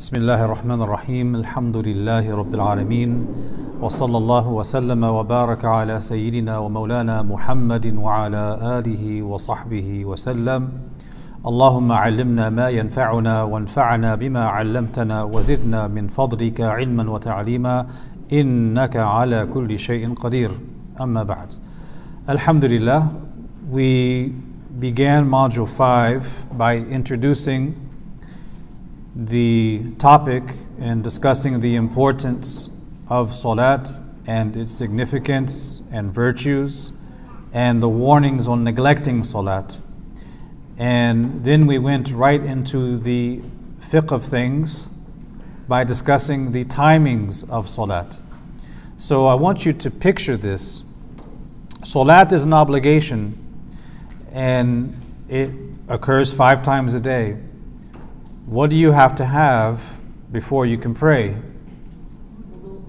بسم الله الرحمن الرحيم الحمد لله رب العالمين وصلى الله وسلم وبارك على سيدنا ومولانا محمد وعلى آله وصحبه وسلم اللهم علمنا ما ينفعنا وانفعنا بما علمتنا وزدنا من فضلك علما وتعليما إنك على كل شيء قدير أما بعد الحمد لله we began module 5 by introducing the topic and discussing the importance of salat and its significance and virtues and the warnings on neglecting salat. And then we went right into the fiqh of things by discussing the timings of salat. So I want you to picture this. Salat is an obligation and it occurs five times a day. What do you have to have before you can pray?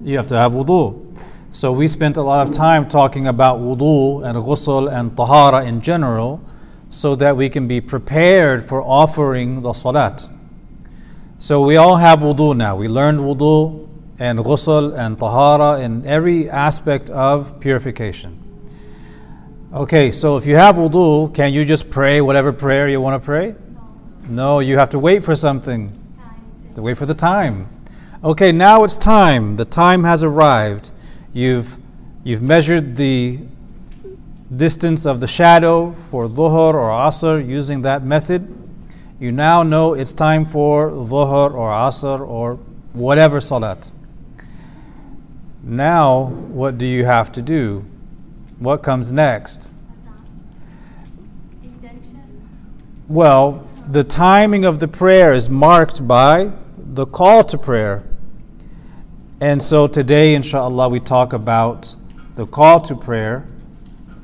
You have to have wudu. So we spent a lot of time talking about wudu and ghusl and tahara in general so that we can be prepared for offering the salat. So we all have wudu now. We learned wudu and ghusl and tahara in every aspect of purification. Okay, so if you have wudu, can you just pray whatever prayer you want to pray? No, you have to wait for something. To wait for the time. Okay, now it's time. The time has arrived. You've you've measured the distance of the shadow for dhuhr or asr using that method. You now know it's time for dhuhr or asr or whatever salat. Now, what do you have to do? What comes next? Well, the timing of the prayer is marked by the call to prayer. And so today, inshallah, we talk about the call to prayer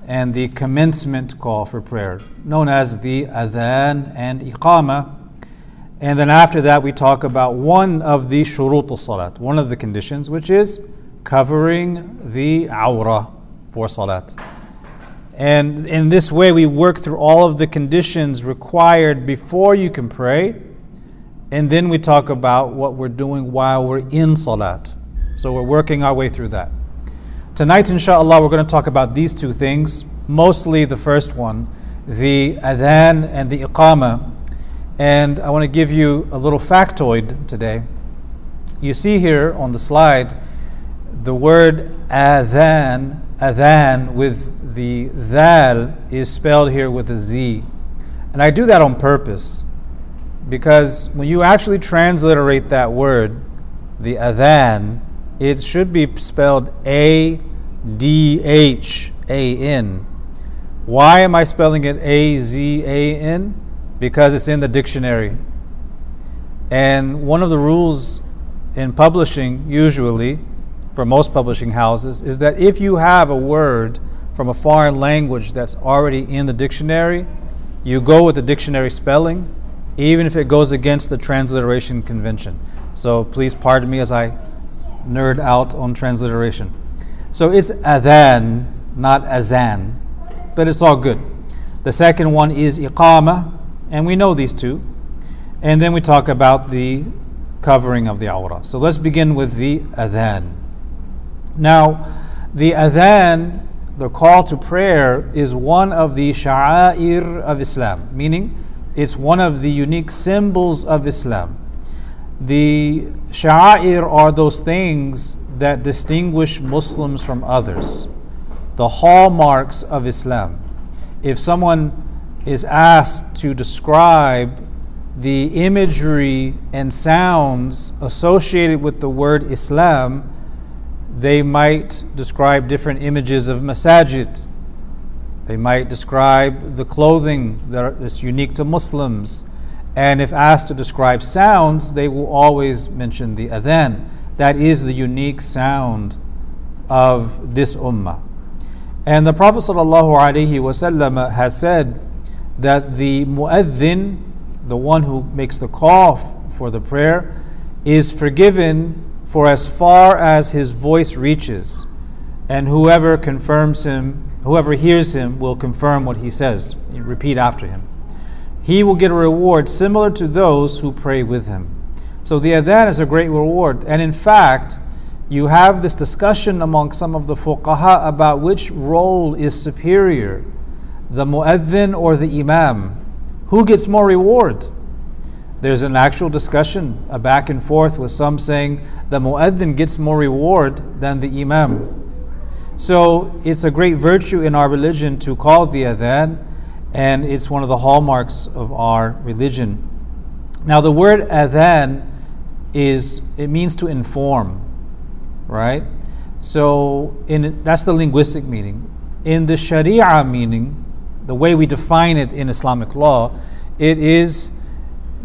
and the commencement call for prayer, known as the adhan and iqama. And then after that, we talk about one of the shurut salat, one of the conditions, which is covering the awrah for salat. And in this way, we work through all of the conditions required before you can pray. And then we talk about what we're doing while we're in salat. So we're working our way through that. Tonight, inshallah, we're going to talk about these two things. Mostly the first one, the adhan and the iqama. And I want to give you a little factoid today. You see here on the slide the word adhan, adhan with the dhal is spelled here with a Z. And I do that on purpose because when you actually transliterate that word, the adhan, it should be spelled A D H A N. Why am I spelling it A Z A N? Because it's in the dictionary. And one of the rules in publishing, usually, for most publishing houses, is that if you have a word from a foreign language that's already in the dictionary, you go with the dictionary spelling, even if it goes against the transliteration convention. So please pardon me as I nerd out on transliteration. So it's adhan, not azan, but it's all good. The second one is iqama, and we know these two. And then we talk about the covering of the awrah. So let's begin with the adhan. Now, the adhan the call to prayer is one of the sha'air of Islam, meaning it's one of the unique symbols of Islam. The sha'air are those things that distinguish Muslims from others, the hallmarks of Islam. If someone is asked to describe the imagery and sounds associated with the word Islam, they might describe different images of masajid. They might describe the clothing that is unique to Muslims. And if asked to describe sounds, they will always mention the adhan. That is the unique sound of this ummah. And the Prophet ﷺ has said that the mu'adhin, the one who makes the call for the prayer, is forgiven for as far as his voice reaches, and whoever confirms him, whoever hears him, will confirm what he says. Repeat after him. He will get a reward similar to those who pray with him. So the adhan is a great reward. And in fact, you have this discussion among some of the fuqaha about which role is superior, the mu'adhin or the imam. Who gets more reward? There's an actual discussion, a back and forth with some saying the mu'adhin gets more reward than the imam. So it's a great virtue in our religion to call the adhan, and it's one of the hallmarks of our religion. Now, the word adhan is it means to inform right? So in that's the linguistic meaning. In the Sharia meaning, the way we define it in Islamic law, it is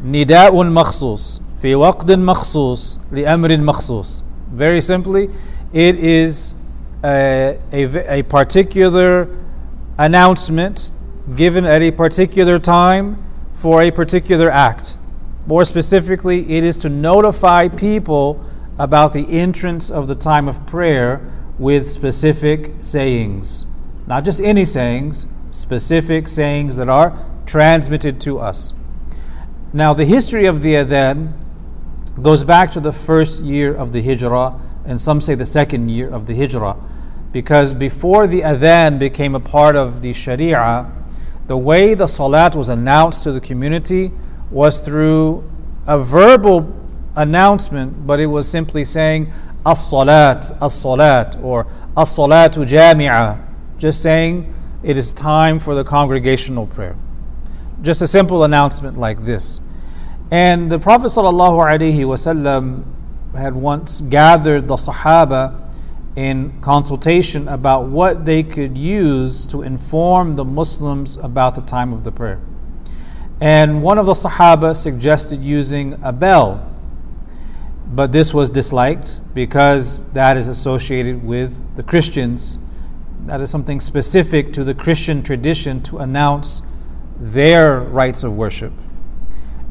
نداء مخصوص في وقت مخصوص لأمر مخصوص. Very simply, it is a, a, a particular announcement given at a particular time for a particular act. More specifically, it is to notify people about the entrance of the time of prayer with specific sayings. Not just any sayings, specific sayings that are transmitted to us. Now, the history of the adhan goes back to the first year of the hijrah, and some say the second year of the hijrah, because before the adhan became a part of the sharia, the way the salat was announced to the community was through a verbal announcement, but it was simply saying as-salat, as-salat, or as-salatu jami'ah, just saying it is time for the congregational prayer. Just a simple announcement like this. And the Prophet ﷺ had once gathered the Sahaba in consultation about what they could use to inform the Muslims about the time of the prayer. And one of the Sahaba suggested using a bell but this was disliked because that is associated with the Christians. That is something specific to the Christian tradition to announce their rites of worship.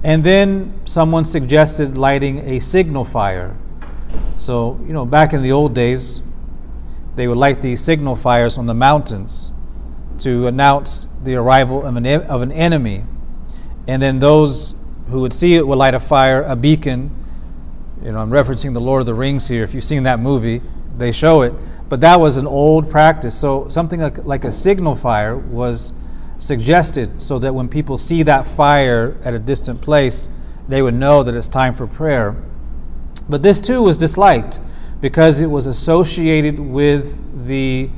And then someone suggested lighting a signal fire. So, you know, back in the old days, they would light these signal fires on the mountains to announce the arrival of an, of an enemy. And then those who would see it would light a fire, a beacon, you know, I'm referencing the Lord of the Rings here. If you've seen that movie, they show it. But that was an old practice. So something like, like a signal fire was suggested so that when people see that fire at a distant place, they would know that it's time for prayer. But this too was disliked because it was associated with the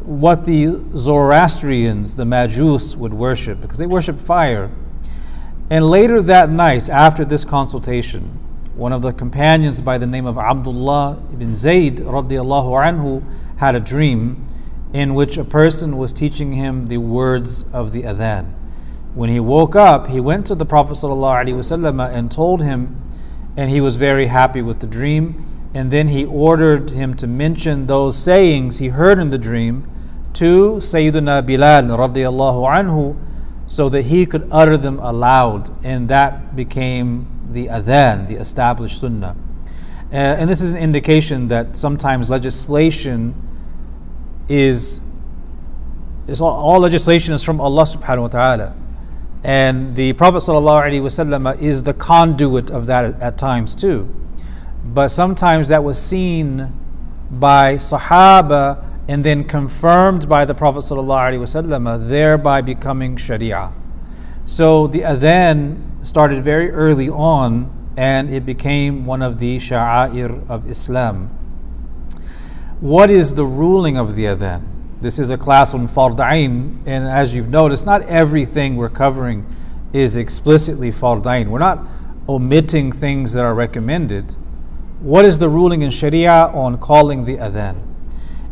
what the Zoroastrians, the Majus, would worship because they worship fire. And later that night, after this consultation, one of the companions by the name of Abdullah ibn Zayd radiallahu anhu had a dream in which a person was teaching him the words of the adhan. When he woke up, he went to the Prophet ﷺ and told him, and he was very happy with the dream. And then he ordered him to mention those sayings he heard in the dream to Sayyidina Bilal radiallahu anhu so that he could utter them aloud. And that became the adhan, the established sunnah. Uh, and this is an indication that sometimes legislation is, is all, all, legislation is from Allah subhanahu wa ta'ala. And the Prophet ﷺ is the conduit of that at, at times too. But sometimes that was seen by Sahaba and then confirmed by the Prophet ﷺ, thereby becoming Sharia. So the adhan started very early on and it became one of the sha'air of Islam. What is the ruling of the adhan? This is a class on fardain, and as you've noticed, not everything we're covering is explicitly fardain. We're not omitting things that are recommended. What is the ruling in Sharia on calling the adhan?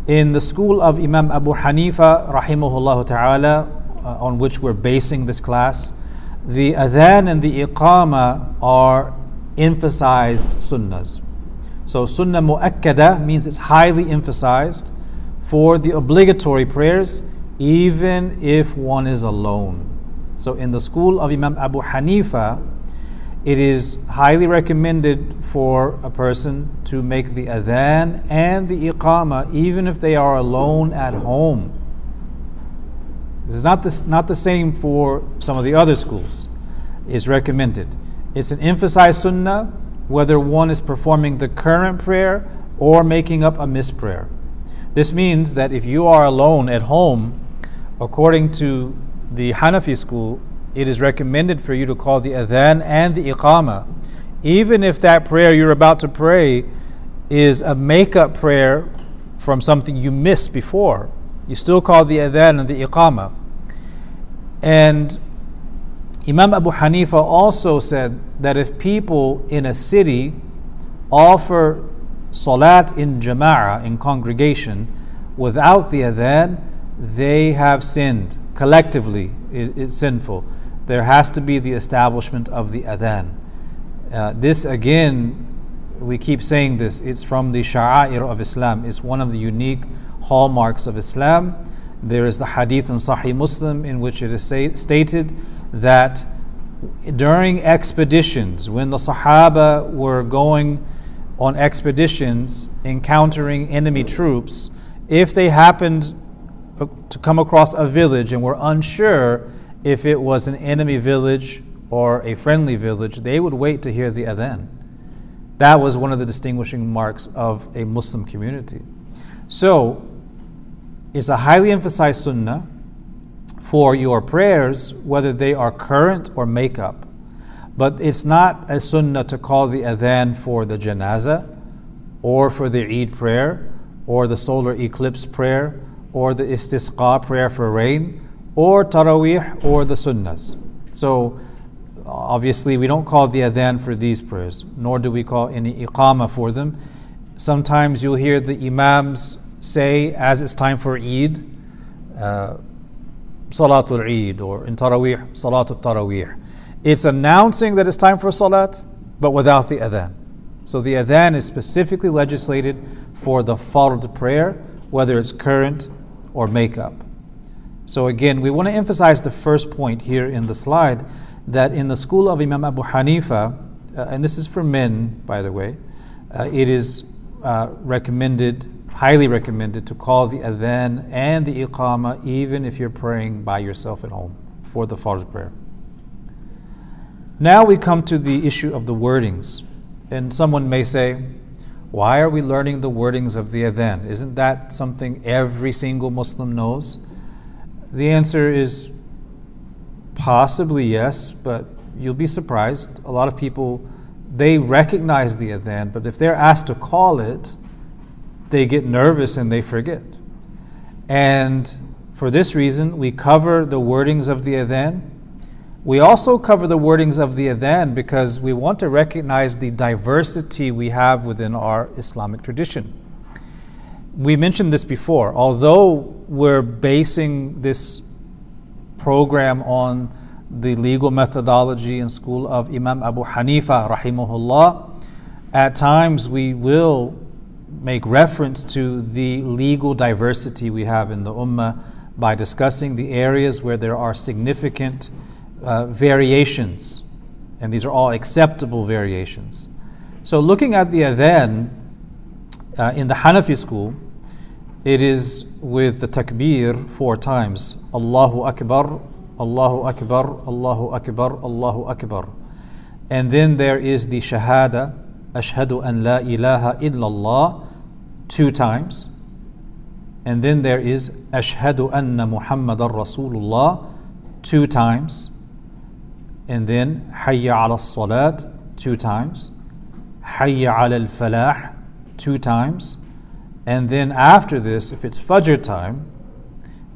In the school of Imam Abu Hanifa, rahimahullah ta'ala, uh, on which we're basing this class, the adhan and the iqama are emphasized sunnahs. So sunnah mu'akkada means it's highly emphasized for the obligatory prayers, even if one is alone. So in the school of Imam Abu Hanifa, it is highly recommended for a person to make the adhan and the iqama even if they are alone at home. This is not the, not the same for some of the other schools. It's recommended. It's an emphasized sunnah, whether one is performing the current prayer or making up a missed prayer. This means that if you are alone at home, according to the Hanafi school, it is recommended for you to call the adhan and the iqama, even if that prayer you're about to pray is a make-up prayer from something you missed before. You still call the adhan and the iqama. And Imam Abu Hanifa also said that if people in a city offer salat in jama'ah, in congregation, without the adhan, they have sinned. Collectively, it, it's sinful. There has to be the establishment of the adhan. Uh, this again, we keep saying this, it's from the sha'air of Islam. It's one of the unique hallmarks of Islam. There is the hadith in Sahih Muslim in which it is say, stated that during expeditions, when the Sahaba were going on expeditions encountering enemy troops, if they happened uh, to come across a village and were unsure if it was an enemy village or a friendly village, they would wait to hear the adhan. That was one of the distinguishing marks of a Muslim community. So, it's a highly emphasized sunnah for your prayers, whether they are current or makeup. But it's not a sunnah to call the adhan for the janazah or for the Eid prayer or the solar eclipse prayer or the istisqa prayer for rain or taraweeh or the sunnahs. So obviously we don't call the adhan for these prayers, nor do we call any iqama for them. Sometimes you'll hear the imams say as it's time for Eid, uh, Salatul Eid or in Taraweeh, Salatul Taraweeh. It's announcing that it's time for Salat, but without the adhan. So the adhan is specifically legislated for the fard prayer, whether it's current or make-up. So again, we want to emphasize the first point here in the slide that in the school of Imam Abu Hanifa, uh, and this is for men, by the way, uh, it is uh, recommended, highly recommended, to call the adhan and the iqama even if you're praying by yourself at home for the fard prayer. Now we come to the issue of the wordings. And someone may say, why are we learning the wordings of the adhan? Isn't that something every single Muslim knows? The answer is possibly yes, but you'll be surprised. A lot of people they recognize the adhan, but if they're asked to call it, they get nervous and they forget. And for this reason, we cover the wordings of the adhan we also cover the wordings of the adhan because we want to recognize the diversity we have within our Islamic tradition. We mentioned this before. Although we're basing this program on the legal methodology and school of Imam Abu Hanifa, rahimahullah, at times we will make reference to the legal diversity we have in the Ummah by discussing the areas where there are significant uh, variations, and these are all acceptable variations. So, looking at the adhan uh, in the Hanafi school, it is with the takbir four times Allahu Akbar, Allahu Akbar, Allahu Akbar, Allahu Akbar. And then there is the Shahada, Ashhadu an la ilaha illallah, two times. And then there is Ashhadu anna Muhammadan Rasulullah, two times and then Hayya ala salat two times, Hayya ala al falah two times, and then after this, if it's Fajr time,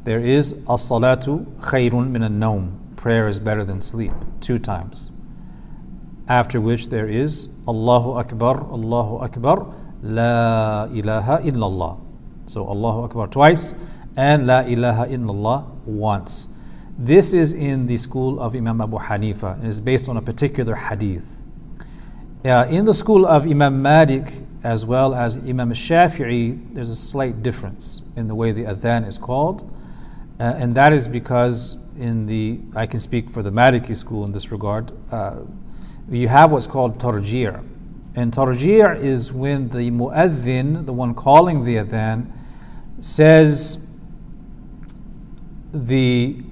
there is as salatu khayrun min al nawm. Prayer is better than sleep two times. After which there is Allahu Akbar, Allahu Akbar, La ilaha illallah. So Allahu Akbar twice and La ilaha illallah once. This is in the school of Imam Abu Hanifa and is based on a particular hadith. Uh, in the school of Imam Malik as well as Imam Shafi'i, there's a slight difference in the way the adhan is called. Uh, and that is because in the, I can speak for the Maliki school in this regard, uh, you have what's called tarji'. And tarji' is when the mu'adhin, the one calling the adhan, says the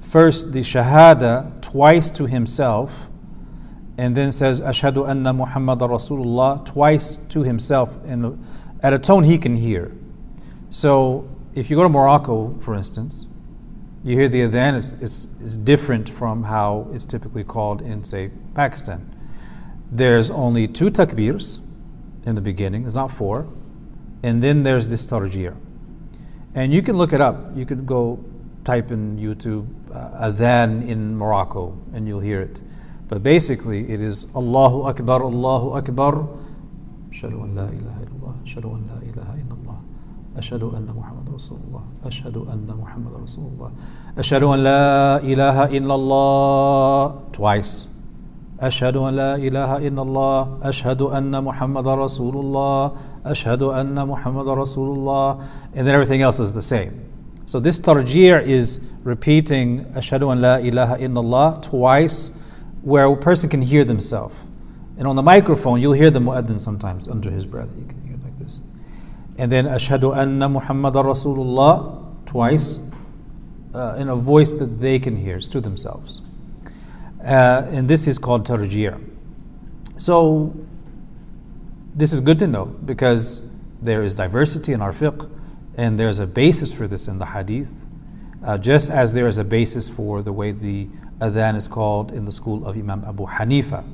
first the Shahada twice to himself, and then says Ashhadu anna Muhammad Rasulullah twice to himself in the, at a tone he can hear. So if you go to Morocco, for instance, you hear the adhan is, is different from how it's typically called in, say, Pakistan. There's only two takbirs in the beginning, there's not four, and then there's this tarji'. And you can look it up. You could go type in YouTube uh, adhan in Morocco and you'll hear it. But basically, it is Allahu Akbar, Allahu Akbar. Ashhadu an la ilaha illallah. Ashhadu an la ilaha illallah. Ashhadu anna Muhammad Rasulullah. Ashhadu anna Muhammad Rasulullah. Ashhadu an la ilaha illallah. Twice. أشهد أن لا إله إلا الله أشهد أن محمد رسول الله أشهد أن محمد رسول الله and then everything else is the same. So this tarji' is repeating أشهد أن لا إله إلا الله twice where a person can hear themselves. And on the microphone you'll hear the mu'adhin sometimes under his breath. You can hear like this. And then أشهد أن محمد رسول الله twice uh, in a voice that they can hear it's to themselves. Uh, and this is called tarji'. So this is good to know because there is diversity in our fiqh and there's a basis for this in the hadith, uh, just as there is a basis for the way the adhan is called in the school of Imam Abu Hanifa.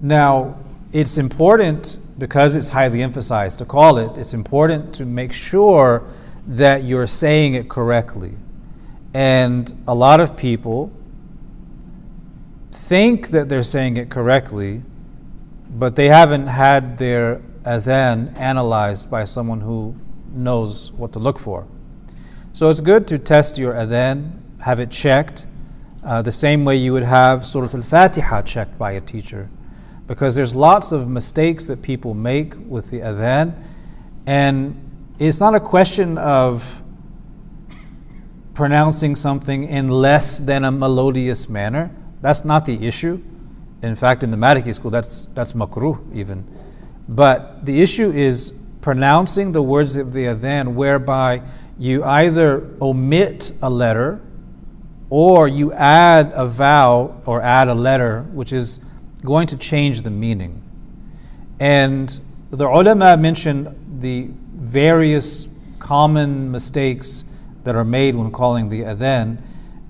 Now, it's important because it's highly emphasized to call it, it's important to make sure that you're saying it correctly. And a lot of people think that they're saying it correctly, but they haven't had their adhan analyzed by someone who knows what to look for. So it's good to test your adhan, have it checked, uh, the same way you would have Surah Al Fatiha checked by a teacher. Because there's lots of mistakes that people make with the adhan, and it's not a question of pronouncing something in less than a melodious manner. That's not the issue. In fact, in the Maliki school, that's, that's makruh even. But the issue is pronouncing the words of the adhan whereby you either omit a letter or you add a vowel or add a letter which is going to change the meaning. And the ulama mentioned the various common mistakes that are made when calling the adhan,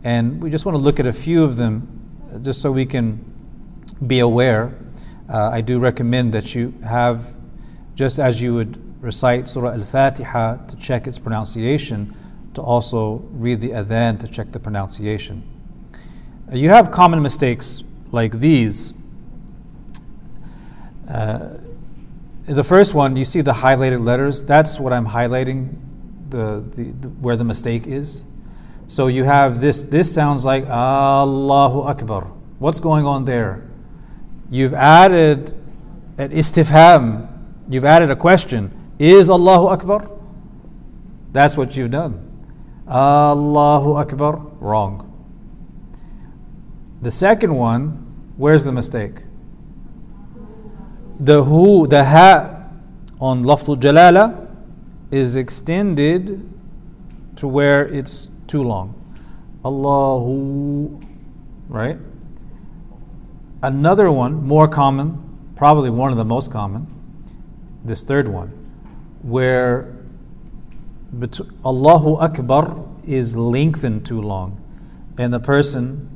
and we just want to look at a few of them just so we can be aware. Uh, I do recommend that you have, just as you would recite Surah Al Fatiha to check its pronunciation, to also read the adhan to check the pronunciation. Uh, you have common mistakes like these. Uh, the first one, you see the highlighted letters. That's what I'm highlighting, the, the, the, where the mistake is. So you have this. This sounds like Allahu Akbar. What's going on there? You've added an istifham. You've added a question. Is Allahu Akbar? That's what you've done. Allahu Akbar, wrong. The second one, where's the mistake? The who, the ha on lafzul jalala is extended to where it's too long. Allahu, right? Another one, more common, probably one of the most common, this third one, where Allahu Akbar is lengthened too long. And the person,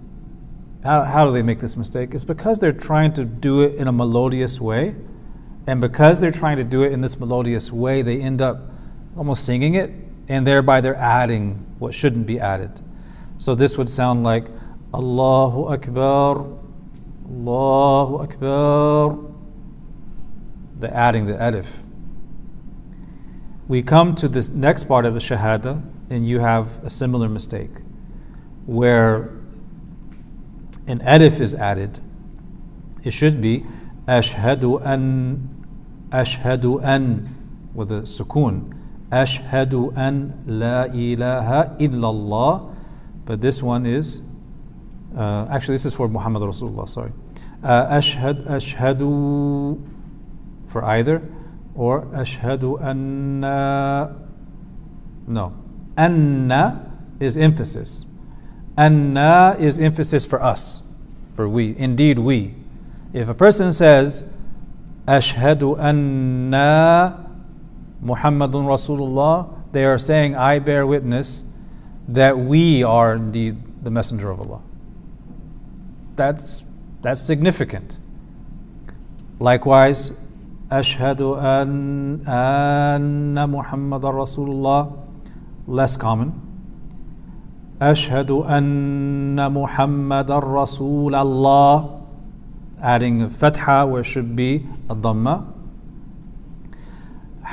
how, how do they make this mistake? It's because they're trying to do it in a melodious way. And because they're trying to do it in this melodious way, they end up almost singing it, and thereby they're adding what shouldn't be added. So this would sound like Allahu Akbar, Allahu Akbar. The adding the alif we come to this next part of the Shahada, and you have a similar mistake where an alif is added. It should be Ashhadu an Ashhadu an with a sukoon. Ashhadu an la ilaha illallah. But this one is uh, actually this is for Muhammad Rasulullah, sorry. Uh, ashhad ashhadu for either or ashhadu anna no anna is emphasis anna is emphasis for us for we indeed we If a person says, Ashhadu anna Muhammadun Rasulullah, they are saying, I bear witness that we are indeed the Messenger of Allah. That's, that's significant. Likewise, Ashhadu an, anna Muhammadan Rasulullah, less common. Ashhadu anna Muhammadan Rasulallah, adding fatha where should be a dhamma.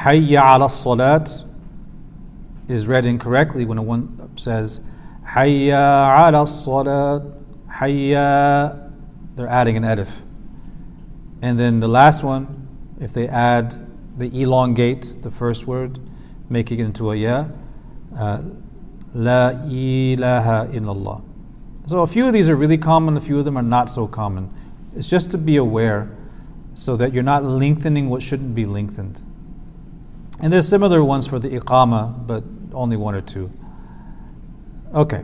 Hayya ala salat is read incorrectly when a one says Hayya ala salat, Hayya, they're adding an alif. And then the last one, if they add, they elongate the first word, making it into a ya. Uh, La ilaha illallah. So a few of these are really common, a few of them are not so common. It's just to be aware so that you're not lengthening what shouldn't be lengthened. And there's similar ones for the iqama, but only one or two. Okay.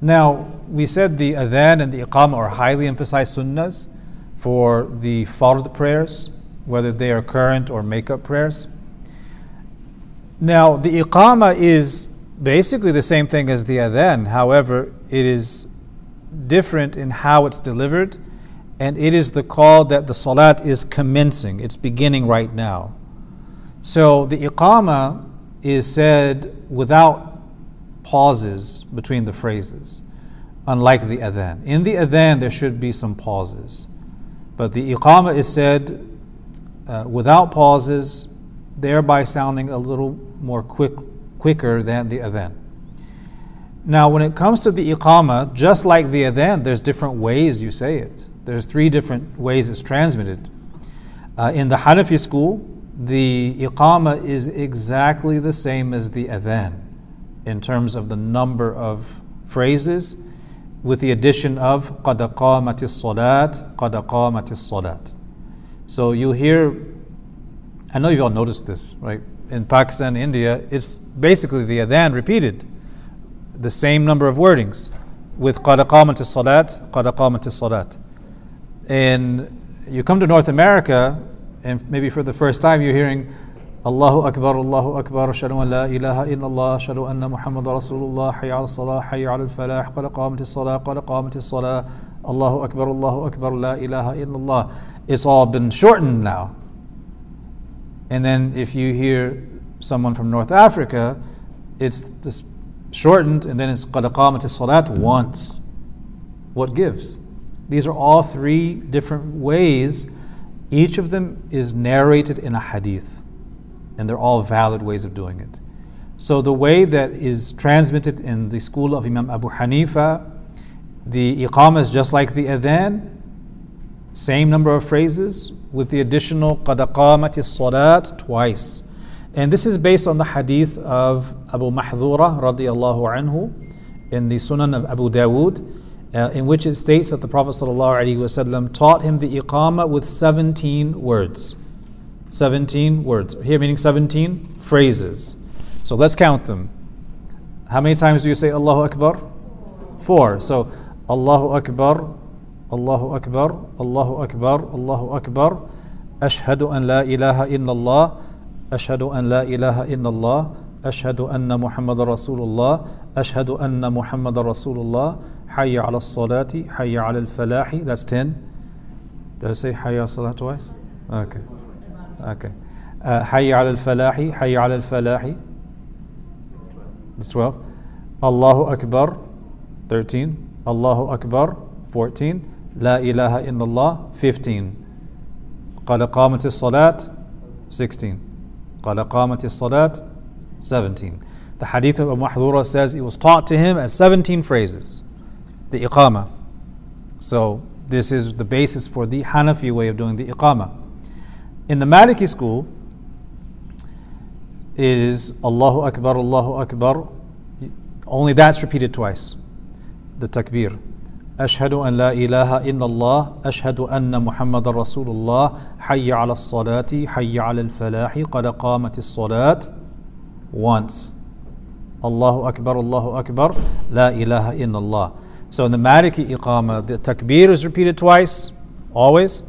Now, we said the adhan and the iqama are highly emphasized sunnahs for the fard prayers, whether they are current or make-up prayers. Now, the iqama is basically the same thing as the adhan. However, it is different in how it's delivered, and it is the call that the salat is commencing. It's beginning right now. So the iqama is said without pauses between the phrases, unlike the adhan. In the adhan, there should be some pauses, but the iqama is said uh, without pauses, thereby sounding a little more quick, quicker than the adhan. Now, when it comes to the iqama, just like the adhan, there's different ways you say it. There's three different ways it's transmitted. Uh, in the Hanafi school, the iqama is exactly the same as the adhan in terms of the number of phrases with the addition of qad qamatis salat qad qamatis salat. So you hear i know you've all noticed this right? In pakistan india it's basically the adhan repeated the same number of wordings with qad qamatis salat qad qamatis salat. And you come to north america and maybe for the first time you're hearing Allahu Akbar, Allahu Akbar, Ashadu an la ilaha illallah, Ashadu anna Muhammad Rasulullah, Hayya al salah, Hayya al falah, Qad qamati salah, Qad qamati salah, Allahu Akbar, Allahu Akbar, La ilaha illallah. It's all been shortened now. And then if you hear someone from North Africa, it's this shortened, and then it's qad qamati salat once. What gives? These are all three different ways. Each of them is narrated in a hadith, and they're all valid ways of doing it. So the way that is transmitted in the school of Imam Abu Hanifa, the iqamah is just like the adhan, same number of phrases with the additional qad qamati salat twice. And this is based on the hadith of Abu Mahdura radiallahu anhu in the Sunan of Abu Dawood, uh, in which it states that the Prophet ﷺ taught him the Iqamah with 17 words. 17 words. Here meaning 17 phrases. So let's count them. How many times do you say Allahu Akbar? Four. So Allahu Akbar, Allahu Akbar, Allahu Akbar, Allahu Akbar. Ashhadu an la ilaha illallah. Ashhadu an la ilaha illallah. Ashhadu anna Muhammad Rasulullah. أشهد أن محمد رسول الله. حي على الصلاة حي على الفلاح. That's 10 did I say حي على الصلاة twice? Okay. Okay. Uh, حي على الفلاح حي على الفلاح. That's 12 الله أكبر 13 الله أكبر 14 لا إله إلا الله 15 قد قامت الصلاة 16 قال قامت الصلاة 17. The hadith of Abu Mahdura says it was taught to him as 17 phrases, the iqama. So this is the basis for the Hanafi way of doing the iqama. In the Maliki school, it is Allahu Akbar, Allahu Akbar. Only that's repeated twice. The takbir. أشهد أن لا إله إلا الله أشهد أن محمد رسول الله حي على الصلاة حي على الفلاح قد قامت الصلاة once الله أكبر الله أكبر لا إله إلا الله So in the Maliki Iqama, the takbir is repeated twice, always.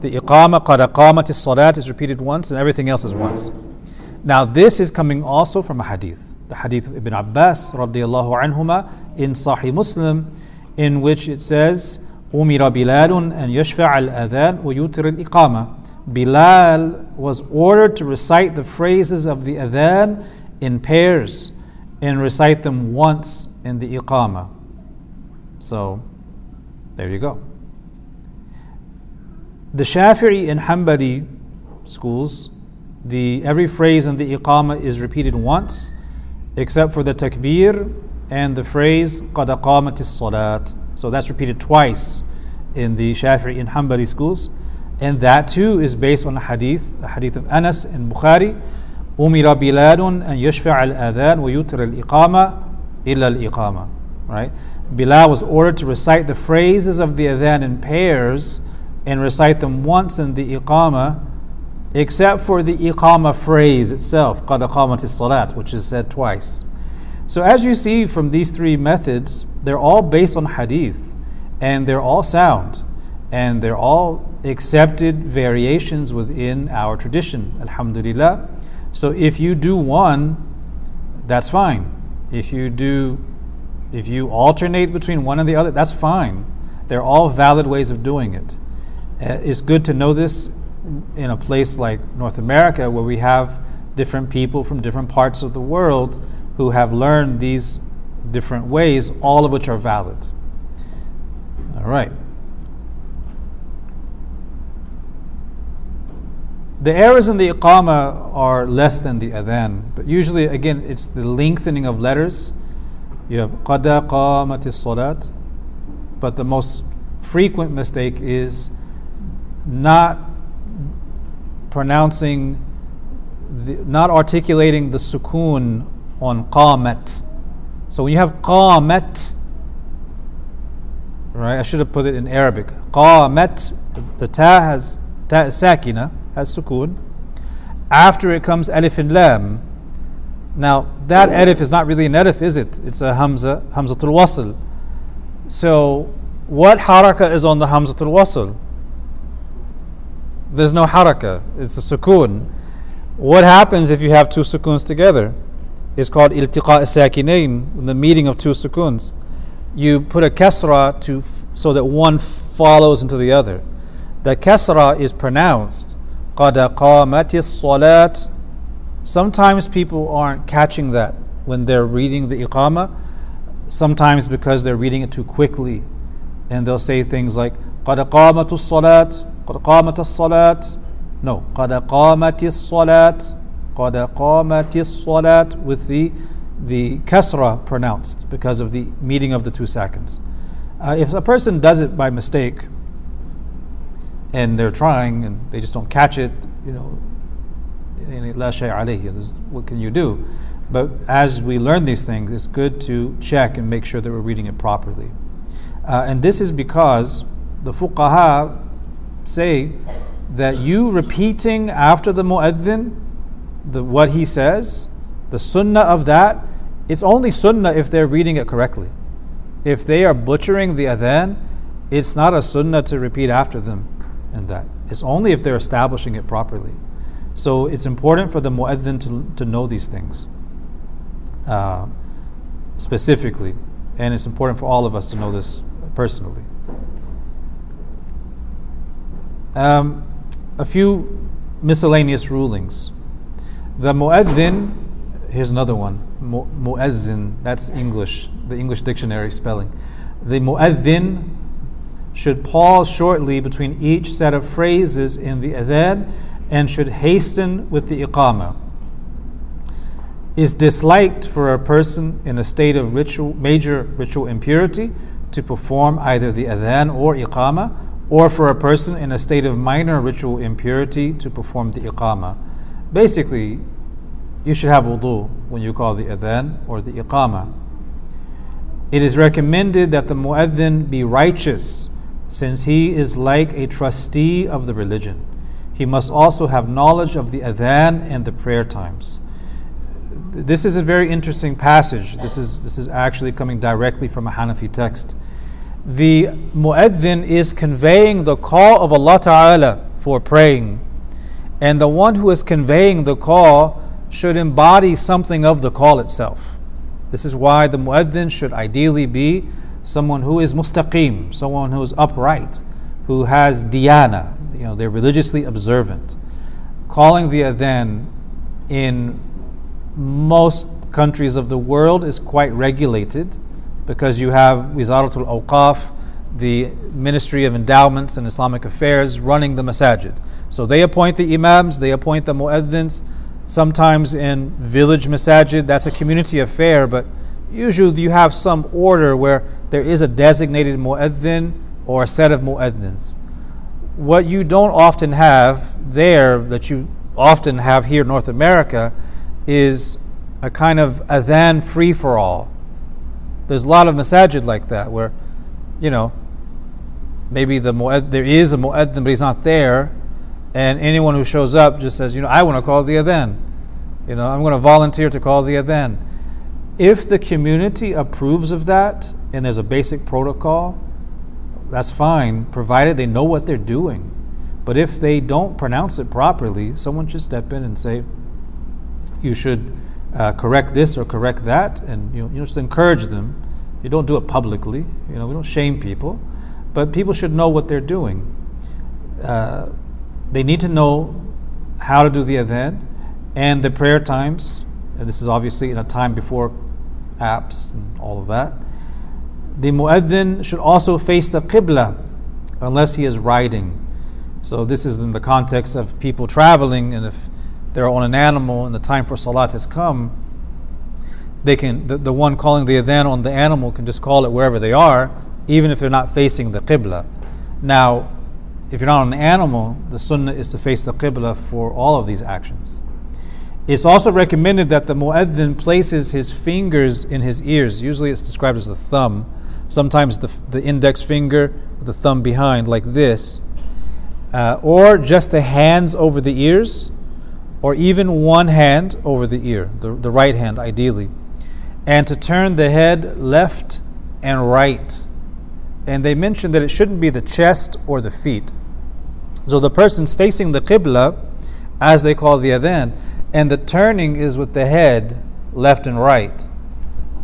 The iqama, qad aqamat salat is repeated once, and everything else is once. Now, this is coming also from a hadith. The hadith of Ibn Abbas radiallahu anhuma in Sahih Muslim, in which it says, أمر بلال أن يشفع الأذان ويوتر الإقامة. Bilal was ordered to recite the phrases of the adhan in pairs and recite them once in the iqama. So, there you go. The Shafi'i and Hanbali schools, the every phrase in the iqama is repeated once, except for the takbir and the phrase قَدْ قَامَتِ الصَّلَاةِ So that's repeated twice in the Shafi'i and Hanbali schools. And that too is based on a hadith, a hadith of Anas in Bukhari. umira biladun and yashfa' al adhan wa yutir al iqama illa al iqama. Right? Bilal was ordered to recite the phrases of the adhan in pairs and recite them once in the iqama, except for the iqama phrase itself, qad aqamat salat, which is said twice. So as you see from these three methods, they're all based on hadith and they're all sound and they're all accepted variations within our tradition. Alhamdulillah. So if you do one, that's fine. If you do if you alternate between one and the other, that's fine. They're all valid ways of doing it. Uh, it's good to know this in a place like North America where we have different people from different parts of the world who have learned these different ways, all of which are valid. All right. The errors in the iqama are less than the adhan, but usually, again, it's the lengthening of letters. You have qada qamati salat, but the most frequent mistake is not pronouncing, the, not articulating the sukoon on qamat. So when you have qamat, right? I should have put it in Arabic. Qamat, the ta has ta is sakina has sukoon. After it comes alif and lam, now, that alif is not really an alif, is it? It's a hamza, hamzatul wasl. So, what haraka is on the hamzatul wasl? There's no haraka, it's a sukoon. What happens if you have two sukoons together? It's called iltiqa sakinain, the meeting of two sukoons. You put a kasra to so that one follows into the other. The kasra is pronounced. قَدَ قَامَتِ الصَّلَاةِ. Sometimes people aren't catching that when they're reading the iqama, sometimes because they're reading it too quickly. And they'll say things like, قَدْ قَامَتُ الصَّلَاةِ. قَدْ قَامَتَ الصَّلَاةِ. No, قَدْ قَامَتِ الصَّلَاةِ. قَدْ قَامَتِ الصَّلَاةِ. With the, the kasra pronounced because of the meeting of the two sukoons. Uh, if a person does it by mistake, and they're trying and they just don't catch it, you know, what can you do? But as we learn these things, it's good to check and make sure that we're reading it properly. Uh, and this is because the fuqaha say that you repeating after the mu'adhin the, what he says, the sunnah of that, it's only sunnah if they're reading it correctly. If they are butchering the adhan, it's not a sunnah to repeat after them in that. It's only if they're establishing it properly. So it's important for the mu'adhin to, to know these things uh, specifically, and it's important for all of us to know this personally. Um, a few miscellaneous rulings. The mu'adhin, here's another one, mu- mu'azzin, that's English, the English dictionary spelling. The mu'adhin should pause shortly between each set of phrases in the adhan and should hasten with the iqama is disliked for a person in a state of ritual, major ritual impurity to perform either the adhan or iqama, or for a person in a state of minor ritual impurity to perform the iqama. Basically, you should have wudu when you call the adhan or the iqama. It is recommended that the muezzin be righteous, since he is like a trustee of the religion he must also have knowledge of the adhan and the prayer times. This is a very interesting passage. This is, this is actually coming directly from a Hanafi text. the mu'adhin is conveying the call of Allah Ta'ala for praying. And the one who is conveying the call should embody something of the call itself. This is why the mu'adhin should ideally be someone who is mustaqim, someone who is upright, who has diyana, you know, they're religiously observant. Calling the adhan in most countries of the world is quite regulated because you have Wizaratul Awqaf, the Ministry of Endowments and Islamic Affairs, running the masajid. So they appoint the imams, they appoint the mu'adhins. Sometimes in village masajid, that's a community affair, but usually you have some order where there is a designated mu'adhin or a set of mu'adhins. What you don't often have there, that you often have here in North America, is a kind of adhan free for all. There's a lot of masajid like that where, you know, maybe the mu'ad, there is a mu'adhin, but he's not there, and anyone who shows up just says, you know, I want to call the adhan. You know, I'm going to volunteer to call the adhan. If the community approves of that and there's a basic protocol, that's fine, provided they know what they're doing. But if they don't pronounce it properly, someone should step in and say, you should uh, correct this or correct that, and you know, you just encourage them. You don't do it publicly. You know, we don't shame people, but people should know what they're doing. Uh, they need to know how to do the event and the prayer times. And this is obviously in a time before apps and all of that. The mu'adhin should also face the qibla unless he is riding. So this is in the context of people traveling, and if they're on an animal and the time for salat has come, they can the, the one calling the adhan on the animal can just call it wherever they are, even if they're not facing the qibla. Now, if you're not on an animal, the sunnah is to face the qibla for all of these actions. It's also recommended that the mu'adhin places his fingers in his ears. Usually it's described as the thumb. Sometimes the, the index finger with the thumb behind, like this. Uh, or just the hands over the ears or even one hand over the ear, the, the right hand ideally, and to turn the head left and right. And they mentioned that it shouldn't be the chest or the feet. So the person's facing the Qibla, as they call the adhan, and the turning is with the head left and right.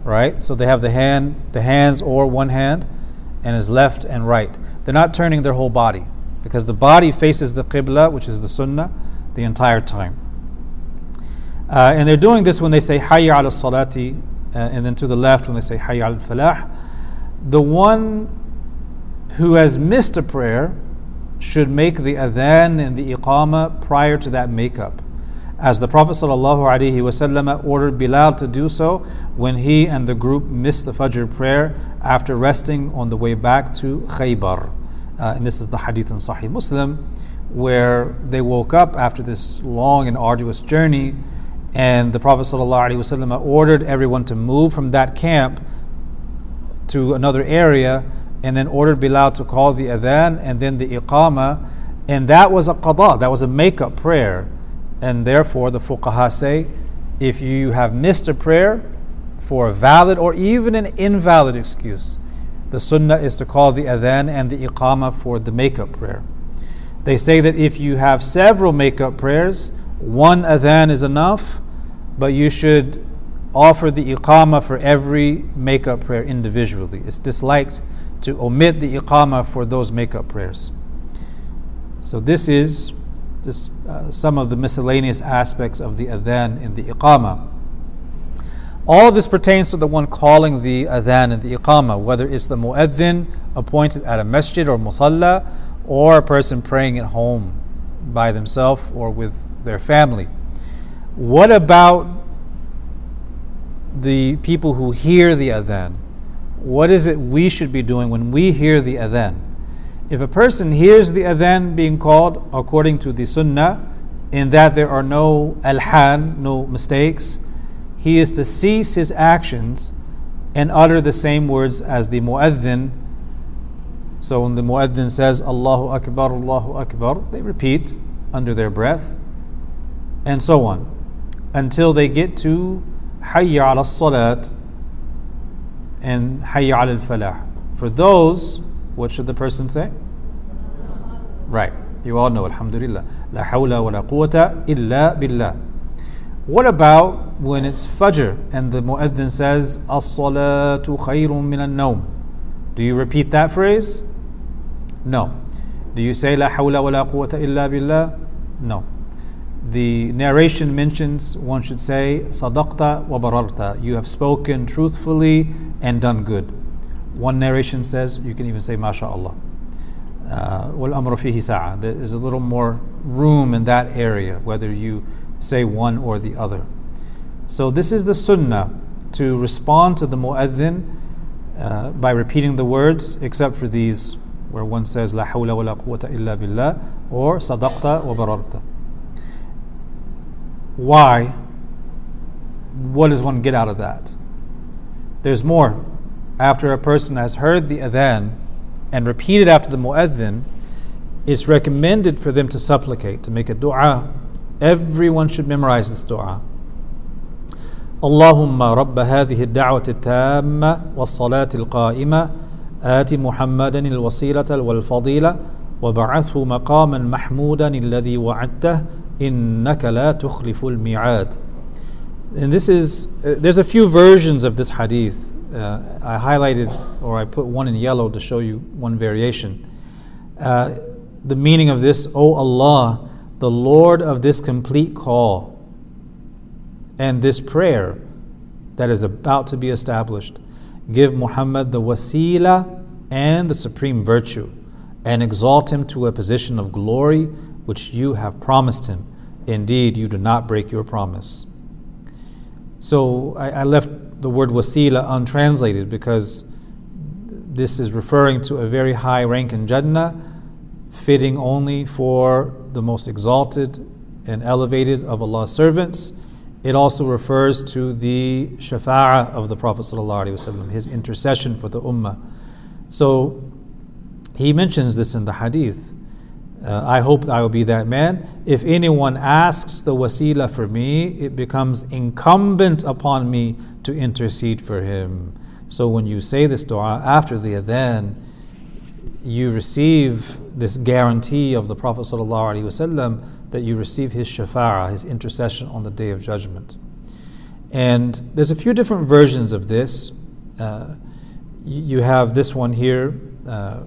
Right? So they have the hand, the hands or one hand, and is left and right. They're not turning their whole body because the body faces the Qibla, which is the Sunnah, the entire time. Uh, and they're doing this when they say Hayya ala salati, uh, and then to the left when they say Hayya al falah. The one who has missed a prayer should make the adhan and the iqama prior to that makeup. As the Prophet ﷺ ordered Bilal to do so when he and the group missed the Fajr prayer after resting on the way back to Khaybar. Uh, and this is the hadith in Sahih Muslim, where they woke up after this long and arduous journey and the Prophet ﷺ ordered everyone to move from that camp to another area and then ordered Bilal to call the adhan and then the iqama. And that was a qada, that was a make-up prayer. And therefore the fuqaha say, if you have missed a prayer for a valid or even an invalid excuse, the sunnah is to call the adhan and the iqama for the make-up prayer. They say that if you have several make-up prayers, one adhan is enough, but you should offer the iqama for every make-up prayer individually. It's disliked to omit the iqama for those make-up prayers. So this is just uh, some of the miscellaneous aspects of the adhan in the iqama. All of this pertains to the one calling the adhan and the iqama, whether it's the mu'adhin appointed at a masjid or musalla, or a person praying at home by themselves or with their family. What about the people who hear the adhan? What is it we should be doing when we hear the adhan? If a person hears the adhan being called according to the sunnah, in that there are no alhan, no mistakes, he is to cease his actions and utter the same words as the mu'adhin. So when the mu'adhin says Allahu Akbar, Allahu Akbar, they repeat under their breath, and so on until they get to Hayya ala salat and Hayya ala falah. For those, what should the person say? Right. You all know, Alhamdulillah. La hawla wa la quwwata illa billah. What about when it's Fajr and the Mu'adhin says, As-salatu khayrun min al-nawm? Do you repeat that phrase? No. Do you say La hawla wa la quwwata illa billah? No. The narration mentions one should say Sadaqta wa bararta. You have spoken truthfully and done good. One narration says you can even say MashaAllah. Wal amru fihi. There is a little more room in that area, whether you say one or the other. So this is the sunnah to respond to the mu'adhin uh, by repeating the words, except for these where one says La hawla wa la quwwata illa billah or Sadaqta wa bararta. Why? What does one get out of that? There's more. After a person has heard the adhan and repeated after the mu'adhin, it's recommended for them to supplicate, to make a dua. Everyone should memorize this dua. اللهم رب هذه الدعوة التامة والصلاة القائمة آت محمدا الوسيلة والفضيلة وبعثه مقاما محمودا الذي وعدته إنك لا تخلف الميعاد. And this is, uh, there's a few versions of this hadith. Uh, I highlighted or I put one in yellow to show you one variation. Uh, the meaning of this, O Allah, the Lord of this complete call and this prayer that is about to be established. Give Muhammad the wasila and the supreme virtue, and exalt him to a position of glory which you have promised him. Indeed, you do not break your promise. So I, I left the word wasila untranslated because this is referring to a very high rank in Jannah, fitting only for the most exalted and elevated of Allah's servants. It also refers to the shafa'ah of the Prophet ﷺ, his intercession for the ummah. So he mentions this in the hadith. Uh, I hope I will be that man. If anyone asks the wasila for me, it becomes incumbent upon me to intercede for him. So when you say this dua after the adhan, you receive this guarantee of the Prophet that you receive his shafa'ah, his intercession on the day of judgment. And there's a few different versions of this. Uh, you have this one here. Uh,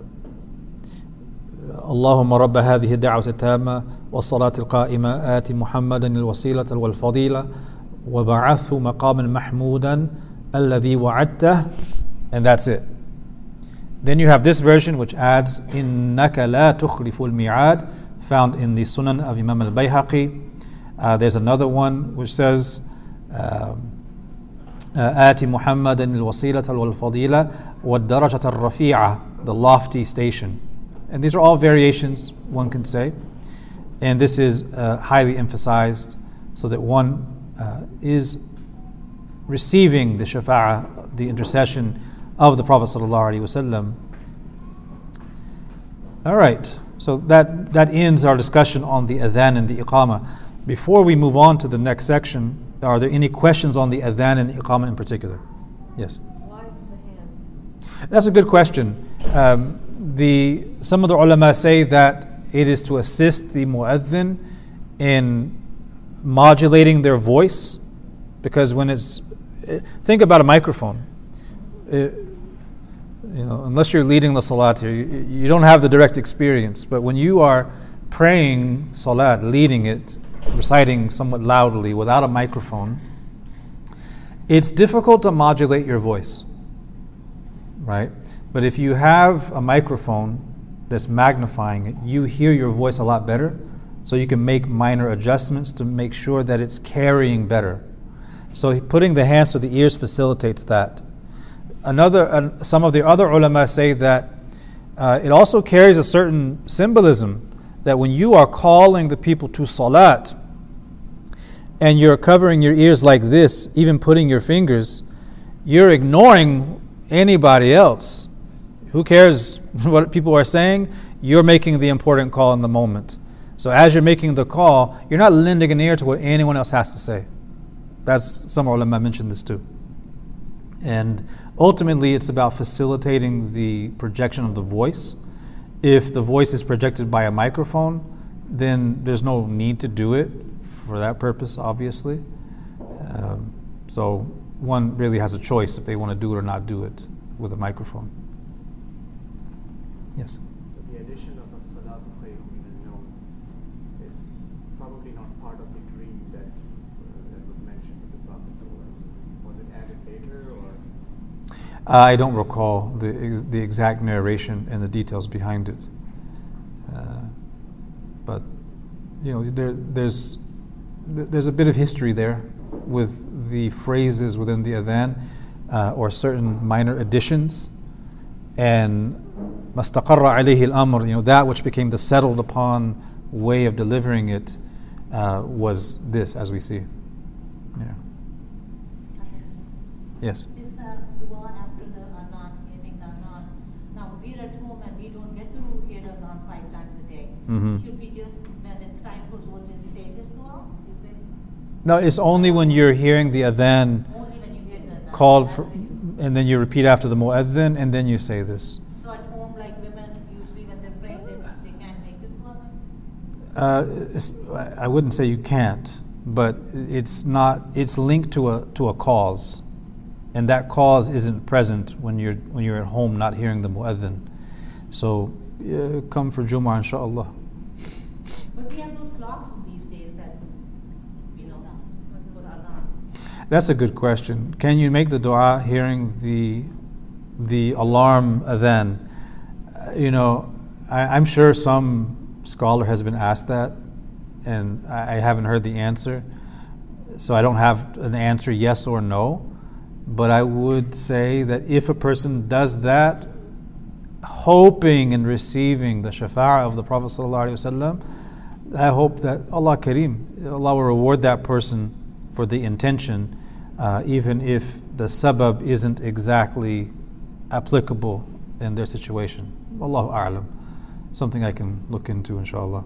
اللهم رب هذه الدعوة التامة والصلاة القائمة آت محمدا الوسيلة والفضيلة وبعثه مقاما محمودا الذي وعدته and that's it. Then you have this version which adds إنك لا تخلف الميعاد found in the Sunan of Imam al-Bayhaqi. Uh, there's another one which says آت محمدا الوسيلة والفضيلة والدرجة الرفيعة the lofty station and these are all variations, one can say. And this is uh, highly emphasized so that one uh, is receiving the shafa'ah, the intercession of the Prophet. ﷺ. All right, so that, that ends our discussion on the adhan and the iqamah. Before we move on to the next section, are there any questions on the adhan and iqamah in particular? Yes. Why the hand? That's a good question. Um, the some of the ulama say that it is to assist the mu'adhin in modulating their voice? Because when it's think about a microphone. It, you know unless you're leading the salat here you, you don't have the direct experience. But when you are praying salat leading it reciting somewhat loudly without a microphone it's difficult to modulate your voice right? But if you have a microphone that's magnifying it, you hear your voice a lot better. So you can make minor adjustments to make sure that it's carrying better. So putting the hands to the ears facilitates that. Another, uh, some of the other ulama say that uh, it also carries a certain symbolism that when you are calling the people to salat and you're covering your ears like this, even putting your fingers, you're ignoring anybody else who cares what people are saying? You're making the important call in the moment. So as you're making the call, you're not lending an ear to what anyone else has to say. That's some ulama mentioned this too. And ultimately, it's about facilitating the projection of the voice. If the voice is projected by a microphone, then there's no need to do it for that purpose, obviously. Um, so one really has a choice if they want to do it or not do it with a microphone. Yes. So the addition of a salatu khayrun min al it's probably not part of the dream that uh, that was mentioned with the Prophet sallallahu Was it added later or? I don't recall the the exact narration and the details behind it, uh, but you know there there's there's a bit of history there with the phrases within the adhan uh, or certain minor additions. And mastaqarra alayhi al-amr you know that which became the settled upon way of delivering it uh, was this as we see. Yeah. Yes Is the dua after the adhan, hearing the adhan. Now, we're at home and we don't get to hear the adhan five times a day. Mhm. Should we just, when it's time for Zuhr, just say this dua? Is it no it's only when you're hearing the adhan only when you hear the called for, and then you repeat after the muezzin and then you say this So at home, like women, usually when they're they, can't make this then? Uh, it's, I wouldn't say you can't, but it's not. It's linked to a to a cause, and that cause isn't present when you're when you're at home not hearing the muezzin. So uh, come for Jumu'ah, inshallah. But we have those clocks these days that, you know, adhan. That's a good question. Can you make the du'a hearing the the alarm then? Uh, you know, I, I'm sure some scholar has been asked that, and I, I haven't heard the answer. So I don't have an answer yes or no. But I would say that if a person does that, hoping and receiving the shafa'ah of the Prophet I hope that Allah Kareem, Allah will reward that person for the intention, uh, even if the sabab isn't exactly applicable in their situation. Allahu A'lam. Something I can look into, inshallah.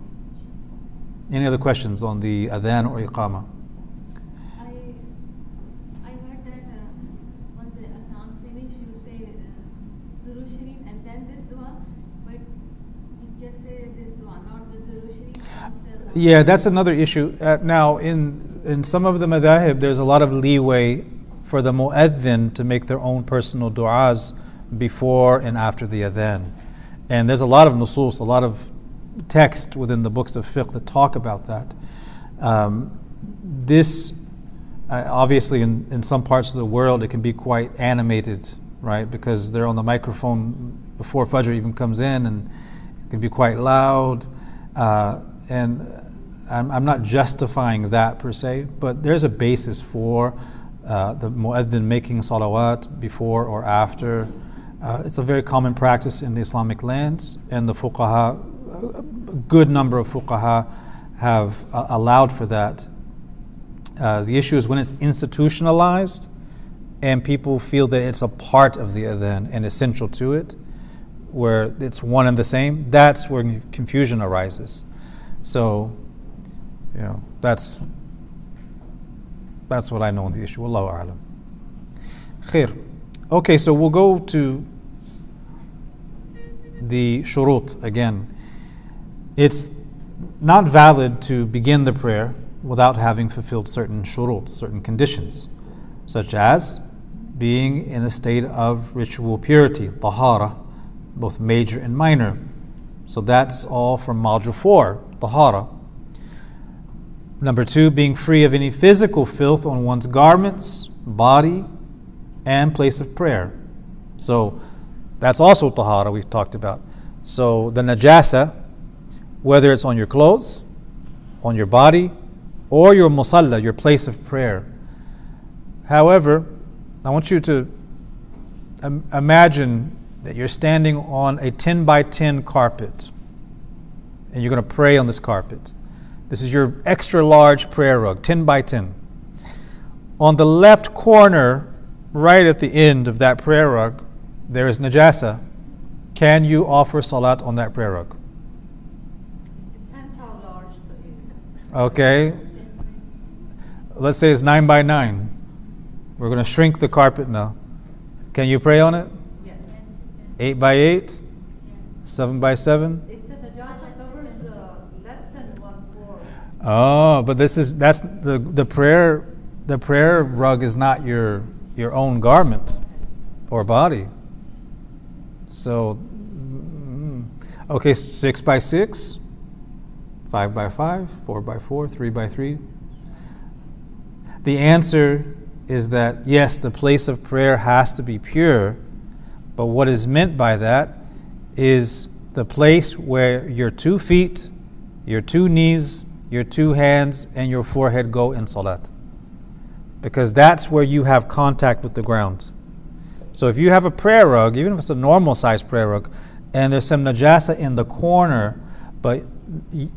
Any other questions on the adhan or iqamah? I I heard that uh, once the Azan finish, you say uh, Durood Sharif and then this dua, but you just say this dua, not the Durood Sharif. once the Azan- Yeah, that's another issue. Uh, now, in in some of the madahib, there's a lot of leeway for the mu'adhin to make their own personal du'as before and after the adhan. And there's a lot of nusus, a lot of text within the books of fiqh that talk about that. Um, this, uh, obviously, in, in some parts of the world, it can be quite animated, right? Because they're on the microphone before Fajr even comes in, and it can be quite loud. Uh, and I'm, I'm not justifying that per se, but there's a basis for uh, the mu'adhin making salawat before or after. Uh, it's a very common practice in the Islamic lands, and the fuqaha, a good number of fuqaha, have uh, allowed for that. Uh, the issue is when it's institutionalized and people feel that it's a part of the adhan and essential to it, where it's one and the same, that's where confusion arises. So, you know, that's that's what I know on the issue. Wallahu a'lam. Khair. Okay, so we'll go to the shurut again. It's not valid to begin the prayer without having fulfilled certain shurut, certain conditions, such as being in a state of ritual purity, tahara, both major and minor. So that's all from module 4, tahara. Number two, being free of any physical filth on one's garments, body, and place of prayer. So that's also tahara we've talked about. So the najasa, whether it's on your clothes, on your body, or your musalla, your place of prayer. However, I want you to imagine that you're standing on a 10 by 10 carpet and you're going to pray on this carpet. This is your extra large prayer rug, 10 by 10. On the left corner, right at the end of that prayer rug, there is najasa. Can you offer salat on that prayer rug? Depends how large the Okay. Let's say it's 9 by 9. We're going to shrink the carpet now. Can you pray on it? Yes. 8 by 8? Yes. 7 by 7? Oh, but this is that's the the prayer the prayer rug is not your your own garment or body. So mm, okay, six by six, five by five, four by four, three by three. The answer is that yes, the place of prayer has to be pure, but what is meant by that is the place where your two feet, your two knees, your two hands, and your forehead go in salat. Because that's where you have contact with the ground. So if you have a prayer rug, even if it's a normal sized prayer rug, and there's some najasa in the corner, but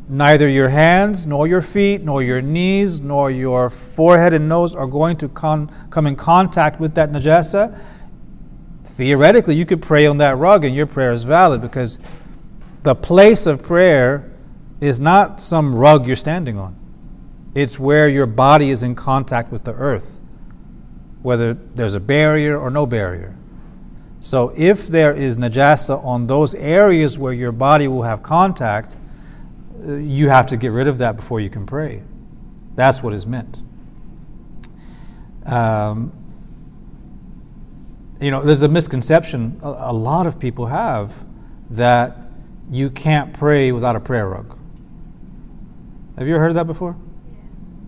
neither your hands, nor your feet, nor your knees, nor your forehead and nose are going to con- come in contact with that najasa, theoretically you could pray on that rug and your prayer is valid because the place of prayer is not some rug you're standing on. It's where your body is in contact with the earth, whether there's a barrier or no barrier. So if there is najasa on those areas where your body will have contact, uh, you have to get rid of that before you can pray. That's what is meant. Um, you know, there's a misconception a, a lot of people have that you can't pray without a prayer rug. Have you ever heard that before?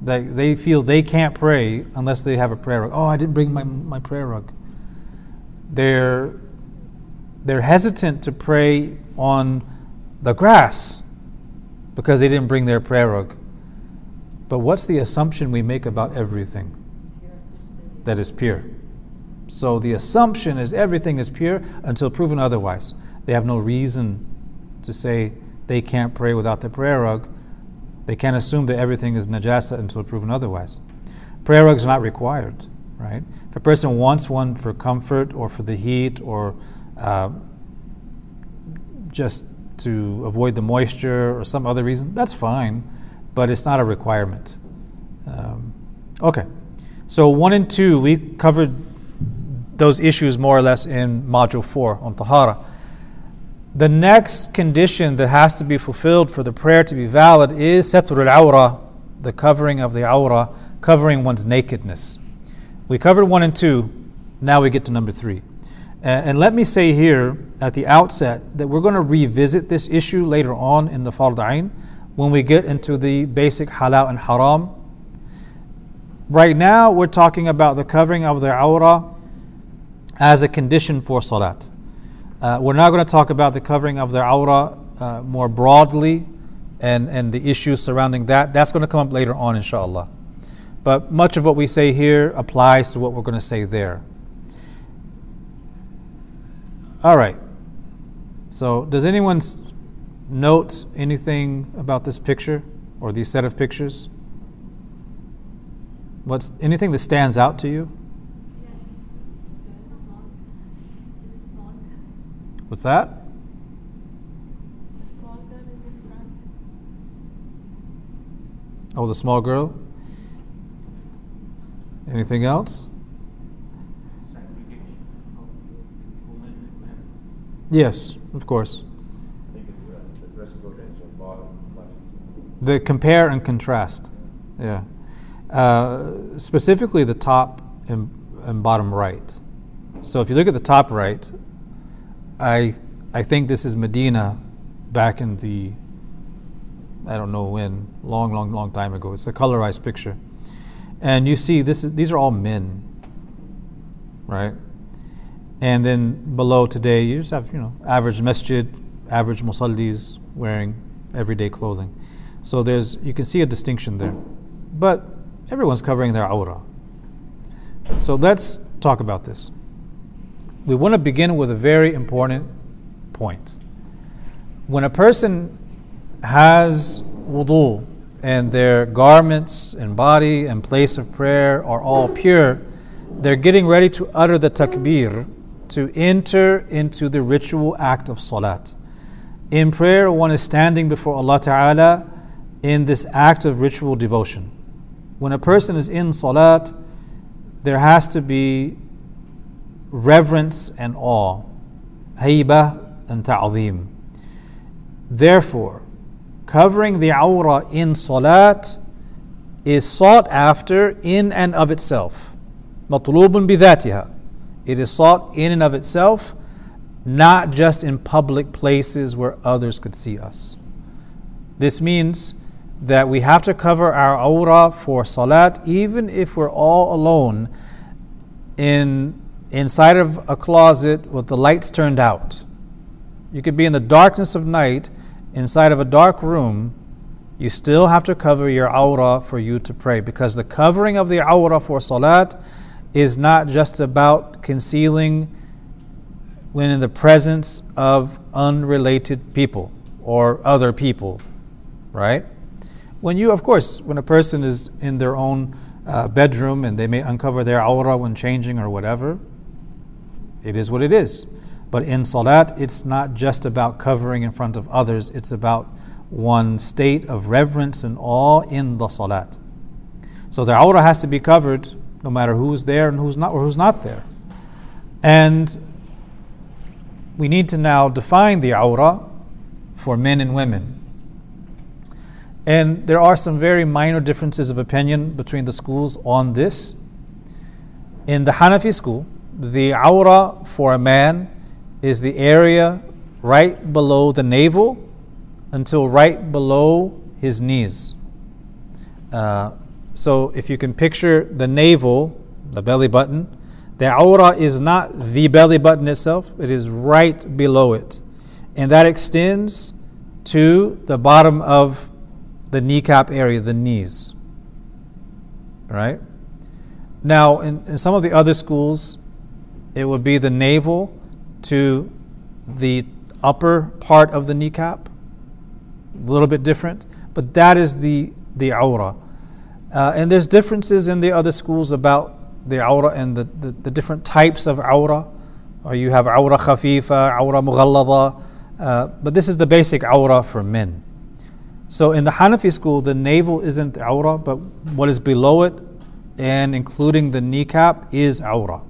That they feel they can't pray unless they have a prayer rug. Oh, I didn't bring my, my prayer rug. They're, they're hesitant to pray on the grass because they didn't bring their prayer rug. But what's the assumption we make about everything that is pure? So the assumption is everything is pure until proven otherwise. They have no reason to say they can't pray without the prayer rug. They can't assume that everything is najasa until proven otherwise. Prayer rugs are not required, right? If a person wants one for comfort or for the heat or uh, just to avoid the moisture or some other reason, that's fine, but it's not a requirement. Um, okay, so one and two, we covered those issues more or less in module four on Tahara. The next condition that has to be fulfilled for the prayer to be valid is satur al awra, the covering of the awra, covering one's nakedness. We covered one and two, now we get to number three. And, let me say here at the outset that we're going to revisit this issue later on in the Fard Ain when we get into the basic halal and haram. Right now, we're talking about the covering of the awra as a condition for salat. Uh, we're now going to talk about the covering of the awra uh, more broadly and, and the issues surrounding that. That's going to come up later on, inshallah. But much of what we say here applies to what we're going to say there. All right. So, does anyone note anything about this picture or these set of pictures? What's anything that stands out to you? Yeah. Very small. This is small. What's that? Oh, the small girl. Anything else? Yes, of course. The compare and contrast. Yeah. Uh, specifically, the top and, and bottom right. So if you look at the top right, I I think this is Medina back in the I don't know when, long, long, long time ago. It's a colorized picture, and you see this is these are all men, right? And then below today, you just have you know average masjid, average musallis wearing everyday clothing. So there's you can see a distinction there, but everyone's covering their awrah. So let's talk about this. We want to begin with a very important point. When a person has wudu and their garments and body and place of prayer are all pure, they're getting ready to utter the takbir to enter into the ritual act of salat. In prayer, one is standing before Allah Ta'ala in this act of ritual devotion. When a person is in salat, there has to be reverence and awe, haybah and ta'zim. Therefore, covering the awrah in salat is sought after in and of itself. Matlubun bidatiha. It is sought in and of itself, not just in public places where others could see us. This means that we have to cover our awrah for salat even if we're all alone in inside of a closet with the lights turned out. You could be in the darkness of night inside of a dark room. You still have to cover your awrah for you to pray because the covering of the awrah for salat is not just about concealing when in the presence of unrelated people or other people, right? When you, of course, when a person is in their own uh, bedroom and they may uncover their awrah when changing or whatever, it is what it is. But in salat, it's not just about covering in front of others, it's about one state of reverence and awe in the salat. So the awrah has to be covered no matter who's there and who's not or who's not there. And we need to now define the awrah for men and women. And there are some very minor differences of opinion between the schools on this. In the Hanafi school, the awrah for a man is the area right below the navel until right below his knees. Uh, so if you can picture the navel, the belly button, the awrah is not the belly button itself, it is right below it. And that extends to the bottom of the kneecap area, the knees. Right? Now, in, in some of the other schools, it would be the navel to the upper part of the kneecap, a little bit different, but that is the, the awrah. Uh, and there's differences in the other schools about the awrah and the, the, the different types of awrah. Or you have awrah khafifa, awrah mughallada, uh, but this is the basic awrah for men. So in the Hanafi school, the navel isn't awrah, but what is below it and including the kneecap is awrah.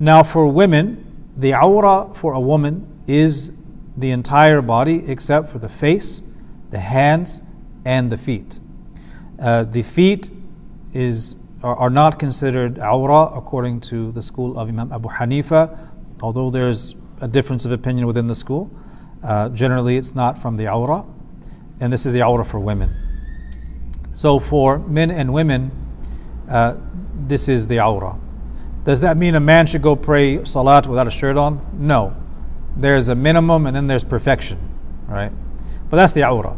Now, for women, the awrah for a woman is the entire body except for the face, the hands, and the feet. Uh, the feet is are, are, not considered awrah according to the school of Imam Abu Hanifa, although there's a difference of opinion within the school. Uh, generally, it's not from the awrah, and this is the awrah for women. So, for men and women, uh, this is the awrah. Does that mean a man should go pray salat without a shirt on? No. There's a minimum and then there's perfection, right? But that's the awrah.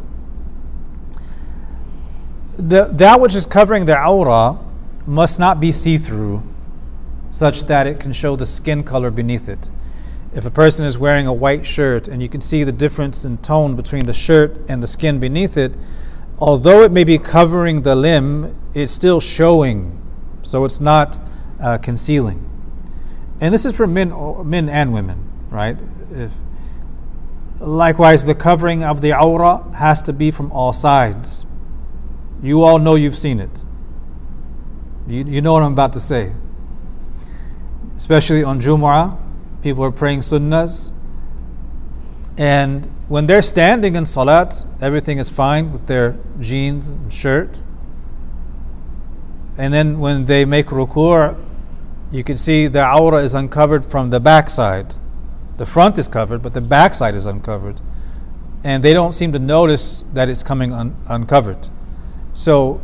The, that which is covering the awrah must not be see through, such that it can show the skin color beneath it. If a person is wearing a white shirt and you can see the difference in tone between the shirt and the skin beneath it, although it may be covering the limb, it's still showing. So it's not uh, concealing. And this is for men, men and women, right? If, likewise, the covering of the awrah has to be from all sides. You all know you've seen it. You, you know what I'm about to say. Especially on Jumu'ah, people are praying sunnahs. And when they're standing in salat, everything is fine with their jeans and shirt. And then when they make ruku', you can see the awrah is uncovered from the backside. The front is covered, but the backside is uncovered. And they don't seem to notice that it's coming un- uncovered. So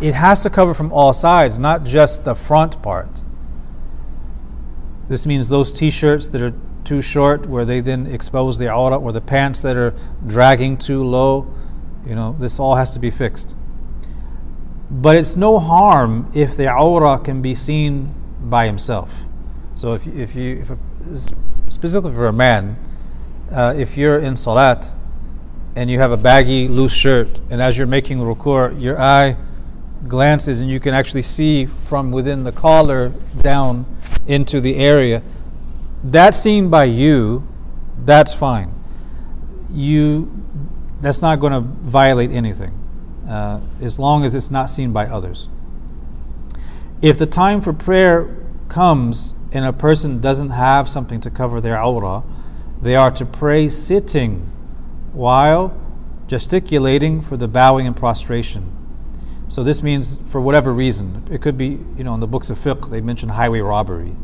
it has to cover from all sides, not just the front part. This means those t shirts that are too short, where they then expose the awrah, or the pants that are dragging too low, you know, this all has to be fixed. But it's no harm if the awrah can be seen by himself. So if, if you, if a, specifically for a man, uh, if you're in salat and you have a baggy, loose shirt, and as you're making ruku', your eye glances and you can actually see from within the collar down into the area, that's seen by you, that's fine. You, that's not going to violate anything uh, as long as it's not seen by others. If the time for prayer comes and a person doesn't have something to cover their awrah, they are to pray sitting while gesticulating for the bowing and prostration. So this means for whatever reason. It could be, you know, in the books of fiqh, they mention highway robbery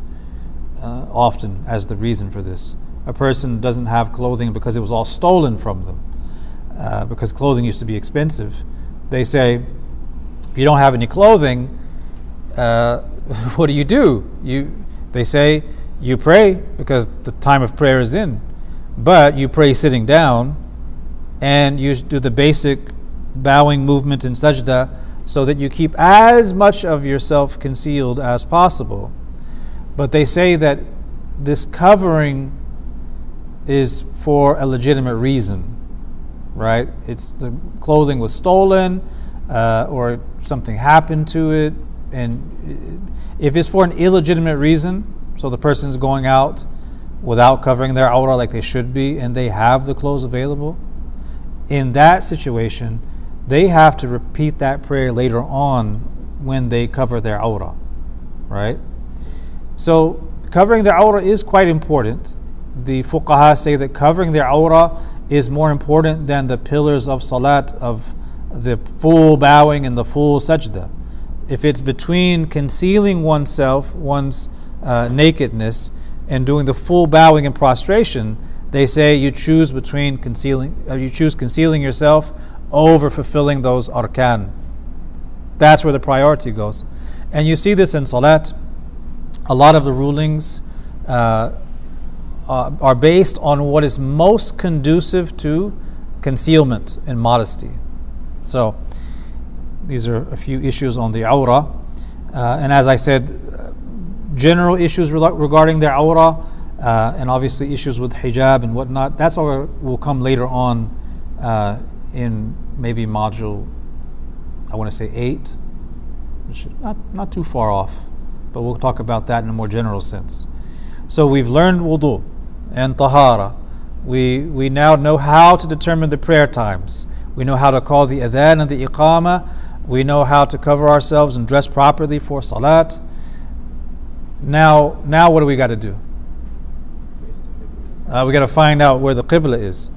uh, often as the reason for this. A person doesn't have clothing because it was all stolen from them, uh, because clothing used to be expensive. They say, if you don't have any clothing, uh, what do you do? You, they say, you pray because the time of prayer is in, but you pray sitting down, and you do the basic bowing movement in sajda so that you keep as much of yourself concealed as possible. But they say that this covering is for a legitimate reason, right? It's the clothing was stolen uh, or something happened to it. And if it's for an illegitimate reason, so the person's going out without covering their awrah like they should be and they have the clothes available, in that situation, they have to repeat that prayer later on when they cover their awrah, right? So, covering their awrah is quite important. The fuqaha say that covering their awrah is more important than the pillars of salat, of the full bowing and the full sajda. If it's between concealing oneself, one's uh, nakedness, and doing the full bowing and prostration, they say you choose between concealing, uh, you choose concealing yourself over fulfilling those arkan. That's where the priority goes. And you see this in Salat. A lot of the rulings uh, uh, are based on what is most conducive to concealment and modesty. So, these are a few issues on the awrah. Uh, and as I said, general issues regarding the awrah, uh, and obviously issues with hijab and whatnot, that's all will come later on uh, in maybe module, I want to say eight, which not, not too far off, but we'll talk about that in a more general sense. So we've learned wudu and tahara. We, we now know how to determine the prayer times. We know how to call the adhan and the iqama. We know how to cover ourselves and dress properly for salat. Now, now what do we got to do? Uh, we got to find out where the qibla is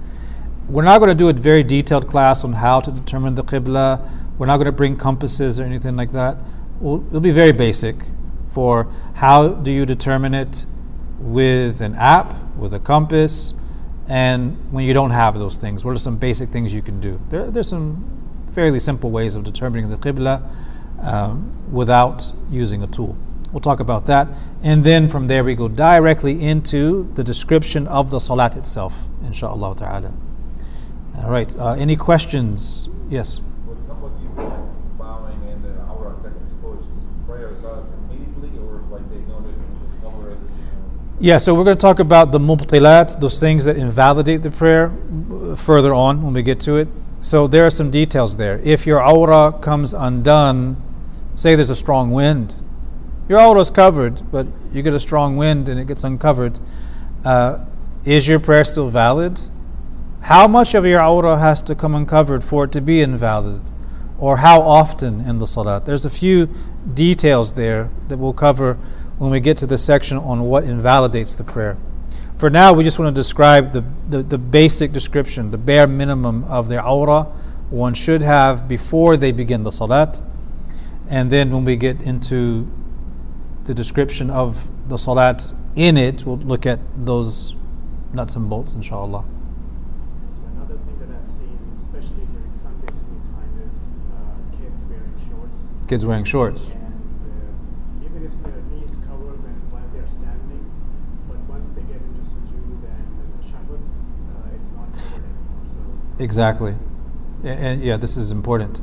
we're not going to do a very detailed class on how to determine the qibla. We're not going to bring compasses or anything like that. We'll, it'll be very basic for how do you determine it with an app, with a compass, and when you don't have those things. What are some basic things you can do? There, there's some fairly simple ways of determining the qibla um, without using a tool. We'll talk about that. And then from there, we go directly into the description of the salat itself, inshallah ta'ala. All right. Uh, any questions? Yes. When somebody bowing and the awrah exposed, is prayer done immediately, or if like they notice and cover it? Yeah. So we're going to talk about the mubtilat, those things that invalidate the prayer, further on when we get to it. So there are some details there. If your awrah comes undone, say there's a strong wind, your awrah is covered, but you get a strong wind and it gets uncovered. Uh, is your prayer still valid? How much of your awrah has to come uncovered for it to be invalid? Or how often in the salat? There's a few details there that we'll cover when we get to the section on what invalidates the prayer. For now, we just want to describe the, the, the basic description, the bare minimum of the awrah one should have before they begin the salat. And then when we get into the description of the salat in it, we'll look at those nuts and bolts, inshallah. So another thing that I've seen, especially during Sunday school time, is uh, kids wearing shorts. And uh, even if their knees cover when while they're standing, but once they get into sujood and the tashahhud, uh, it's not covered anymore. So exactly, and, yeah, this is important.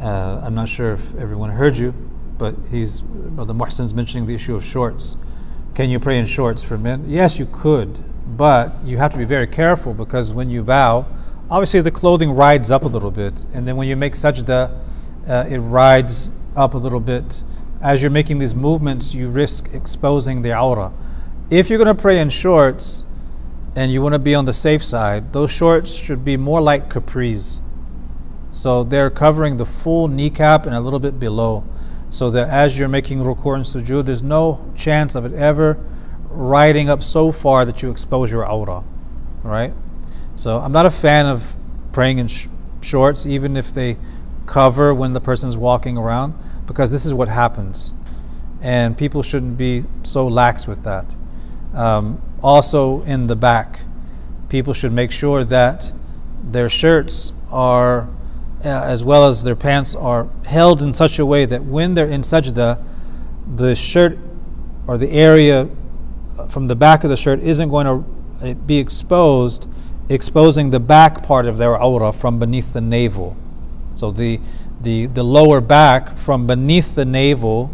Uh, I'm not sure if everyone heard you, but he's the Muhsin's mentioning the issue of shorts. Can you pray in shorts for men? Yes, you could, but you have to be very careful because when you bow, obviously the clothing rides up a little bit, and then when you make sajda, uh, it rides up a little bit. As you're making these movements, you risk exposing the awrah. If you're going to pray in shorts and you want to be on the safe side, those shorts should be more like capris. So they're covering the full kneecap and a little bit below. so that as you're making ruku and sujood, there's no chance of it ever riding up so far that you expose your awrah, right? So I'm not a fan of praying in sh- shorts, even if they cover when the person's walking around, because this is what happens, and people shouldn't be so lax with that. Um, also, in the back, people should make sure that their shirts are, uh, as well as their pants, are held in such a way that when they're in sajda, the shirt or the area from the back of the shirt isn't going to uh, be exposed, exposing the back part of their awrah from beneath the navel. So the, the, the lower back from beneath the navel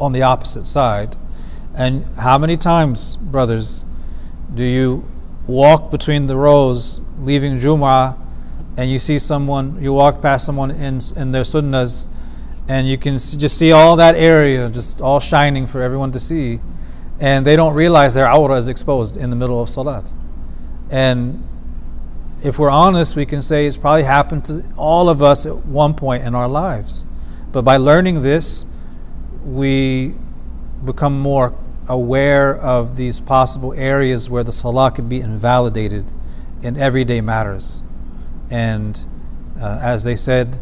on the opposite side. And how many times, brothers, do you walk between the rows leaving Jum'ah and you see someone, you walk past someone in, in their sunnahs and you can see, just see all that area just all shining for everyone to see and they don't realize their awrah is exposed in the middle of salat. And if we're honest, we can say it's probably happened to all of us at one point in our lives. But by learning this, we become more aware of these possible areas where the salah could be invalidated in everyday matters. And uh, as they said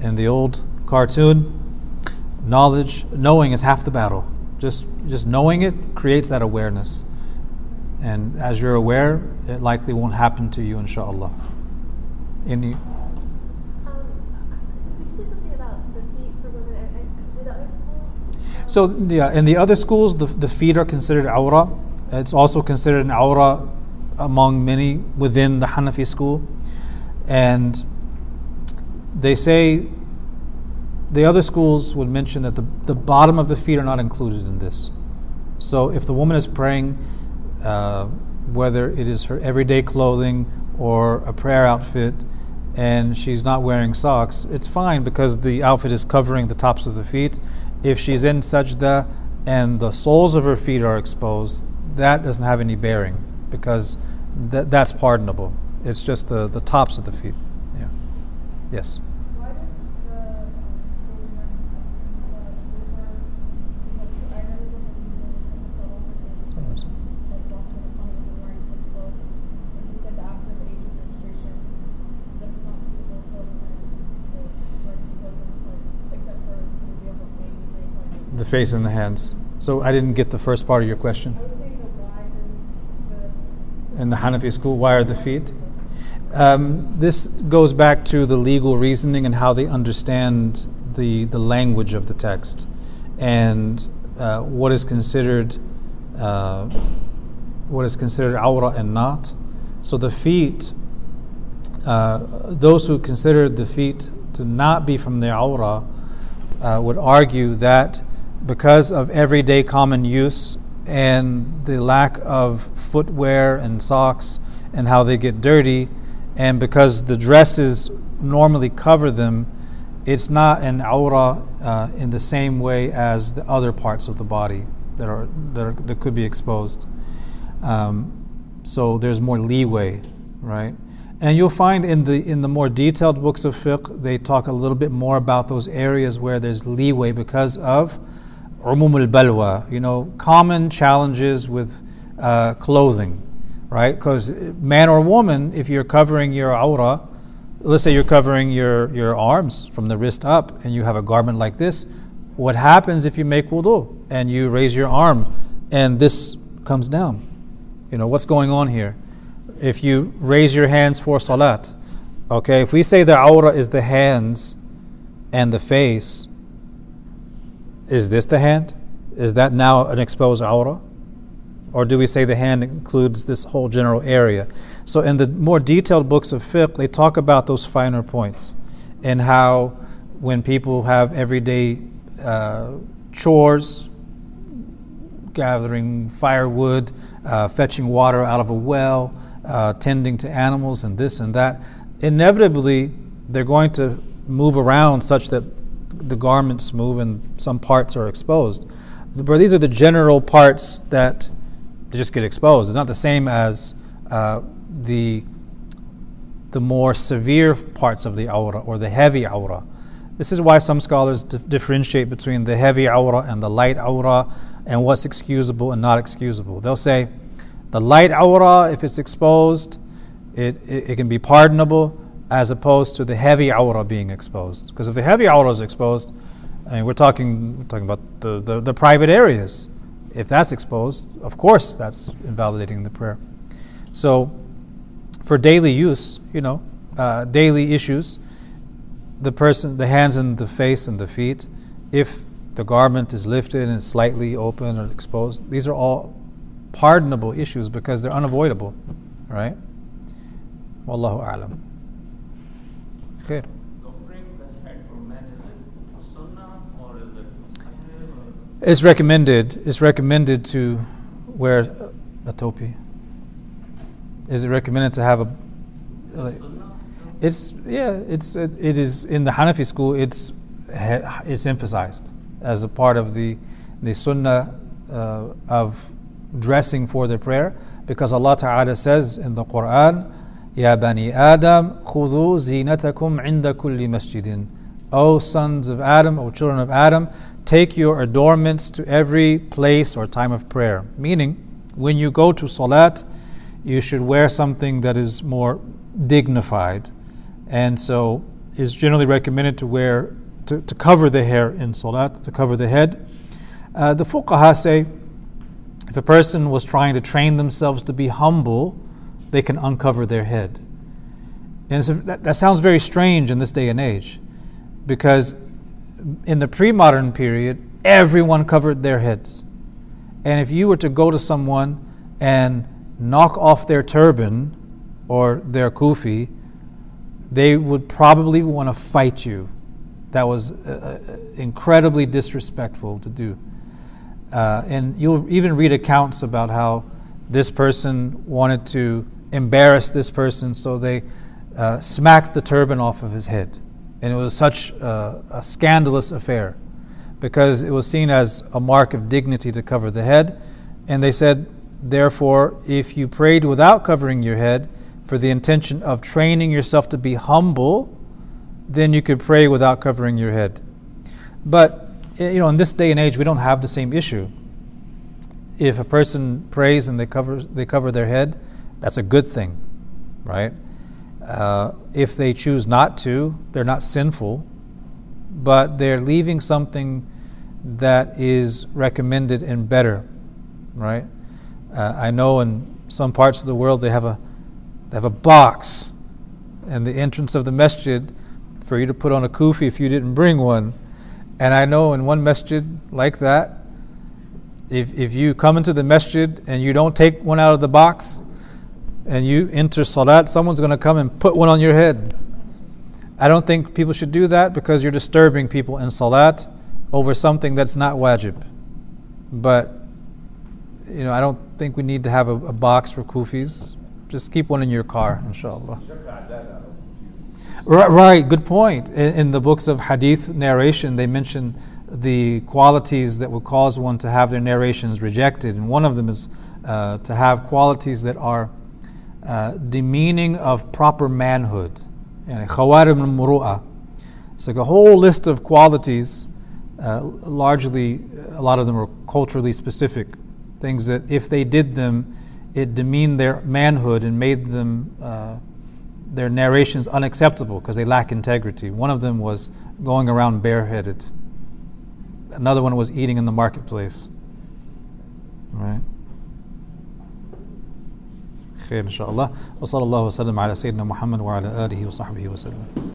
in the old cartoon, knowledge, knowing is half the battle. Just, just knowing it creates that awareness. And as you're aware, it likely won't happen to you, inshallah. Any, Um, could you say something about the feet for women? I, I, do the other schools? So yeah, in the other schools, the, the feet are considered awrah. It's also considered an awrah among many within the Hanafi school, and they say the other schools would mention that the, the bottom of the feet are not included in this. So if the woman is praying, uh, whether it is her everyday clothing or a prayer outfit, and she's not wearing socks, it's fine because the outfit is covering the tops of the feet. If she's in sajda and the soles of her feet are exposed, that doesn't have any bearing because that, that's pardonable. It's just the, the tops of the feet. Yeah. Yes. Why does the um, school uh, differ? Because I know some of these women in the South African like Dr. Muhammad was wearing thick clothes, and he said that after the age of menstruation, that it's not suitable for women to wear clothes like, except for to reveal the face and they like The face and the hands. So I didn't get the first part of your question. I was saying that why does this In the Hanafi school, why are the feet? Um, this goes back to the legal reasoning and how they understand the, the language of the text and uh, what is considered uh, what is considered awrah and not. So the feet, uh, those who consider the feet to not be from the awrah uh, would argue that because of everyday common use and the lack of footwear and socks and how they get dirty, and because the dresses normally cover them, it's not an awrah uh, in the same way as the other parts of the body that are that, are, that could be exposed. Um, so there's more leeway, right? And you'll find in the in the more detailed books of fiqh, they talk a little bit more about those areas where there's leeway because of umum al balwa, you know, common challenges with uh, clothing, right? Because man or woman, if you're covering your awrah, let's say you're covering your, your arms from the wrist up and you have a garment like this, what happens if you make wudu and you raise your arm and this comes down? You know, what's going on here? If you raise your hands for salat, okay, if we say the awrah is the hands and the face, is this the hand? Is that now an exposed awrah? Or do we say the hand includes this whole general area? So, in the more detailed books of fiqh, they talk about those finer points and how when people have everyday uh, chores, gathering firewood, uh, fetching water out of a well, uh, tending to animals, and this and that, inevitably they're going to move around such that the garments move and some parts are exposed. But these are the general parts that just get exposed. It's not the same as uh, the the more severe parts of the awrah or the heavy awrah. This is why some scholars di- differentiate between the heavy awrah and the light awrah and what's excusable and not excusable. They'll say the light awrah, if it's exposed, it, it, it can be pardonable as opposed to the heavy awrah being exposed. Because if the heavy awrah is exposed, I mean, we're talking, we're talking about the, the, the private areas. If that's exposed, of course, that's invalidating the prayer. So, for daily use, you know, uh, daily issues, the person, the hands and the face and the feet, if the garment is lifted and slightly open or exposed, these are all pardonable issues because they're unavoidable, right? Wallahu a'lam. Or? It's recommended. It's recommended to wear a topi. Is it recommended to have a? like- It's yeah. It's it, it is in the Hanafi school. It's it's emphasized as a part of the the sunnah uh, of dressing for the prayer because Allah Taala says in the Quran, "Ya bani Adam, khudhu zinatakum inda kulli masjidin." O sons of Adam, O children of Adam, take your adornments to every place or time of prayer. Meaning, when you go to salat, you should wear something that is more dignified. And so it's generally recommended to wear, to, to cover the hair in salat, to cover the head. Uh, the fuqaha say if a person was trying to train themselves to be humble, they can uncover their head. And so that, that sounds very strange in this day and age because in the pre modern period, everyone covered their heads. And if you were to go to someone and knock off their turban or their kufi, they would probably want to fight you. That was uh, uh, incredibly disrespectful to do. Uh, and you'll even read accounts about how this person wanted to embarrass this person, so they uh, smacked the turban off of his head. And it was such uh, a scandalous affair because it was seen as a mark of dignity to cover the head. And they said, therefore, if you prayed without covering your head for the intention of training yourself to be humble, then you could pray without covering your head. But you know, in this day and age, we don't have the same issue. If a person prays and they cover they cover their head, that's a good thing, right? Uh, if they choose not to, they're not sinful, but they're leaving something that is recommended and better, right? Uh, I know in some parts of the world they have a they have a box, and the entrance of the masjid for you to put on a kufi if you didn't bring one. And I know in one masjid like that, if, if you come into the masjid and you don't take one out of the box and you enter salat, someone's going to come and put one on your head. I don't think people should do that because you're disturbing people in salat over something that's not wajib. But, you know, I don't think we need to have a, a box for kufis. Just keep one in your car, inshallah. Right, right, good point. In, in, the books of hadith narration, they mention the qualities that would cause one to have their narrations rejected. And one of them is uh, to have qualities that are uh, demeaning of proper manhood. Al It's like a whole list of qualities, uh, largely, a lot of them are culturally specific. Things that if they did them, it demeaned their manhood and made them uh, their narrations unacceptable because they lack integrity. One of them was going around bareheaded. Another one was eating in the marketplace. Right? خير إن شاء الله. وصلى الله وسلم على سيدنا محمد وعلى آله وصحبه وسلم.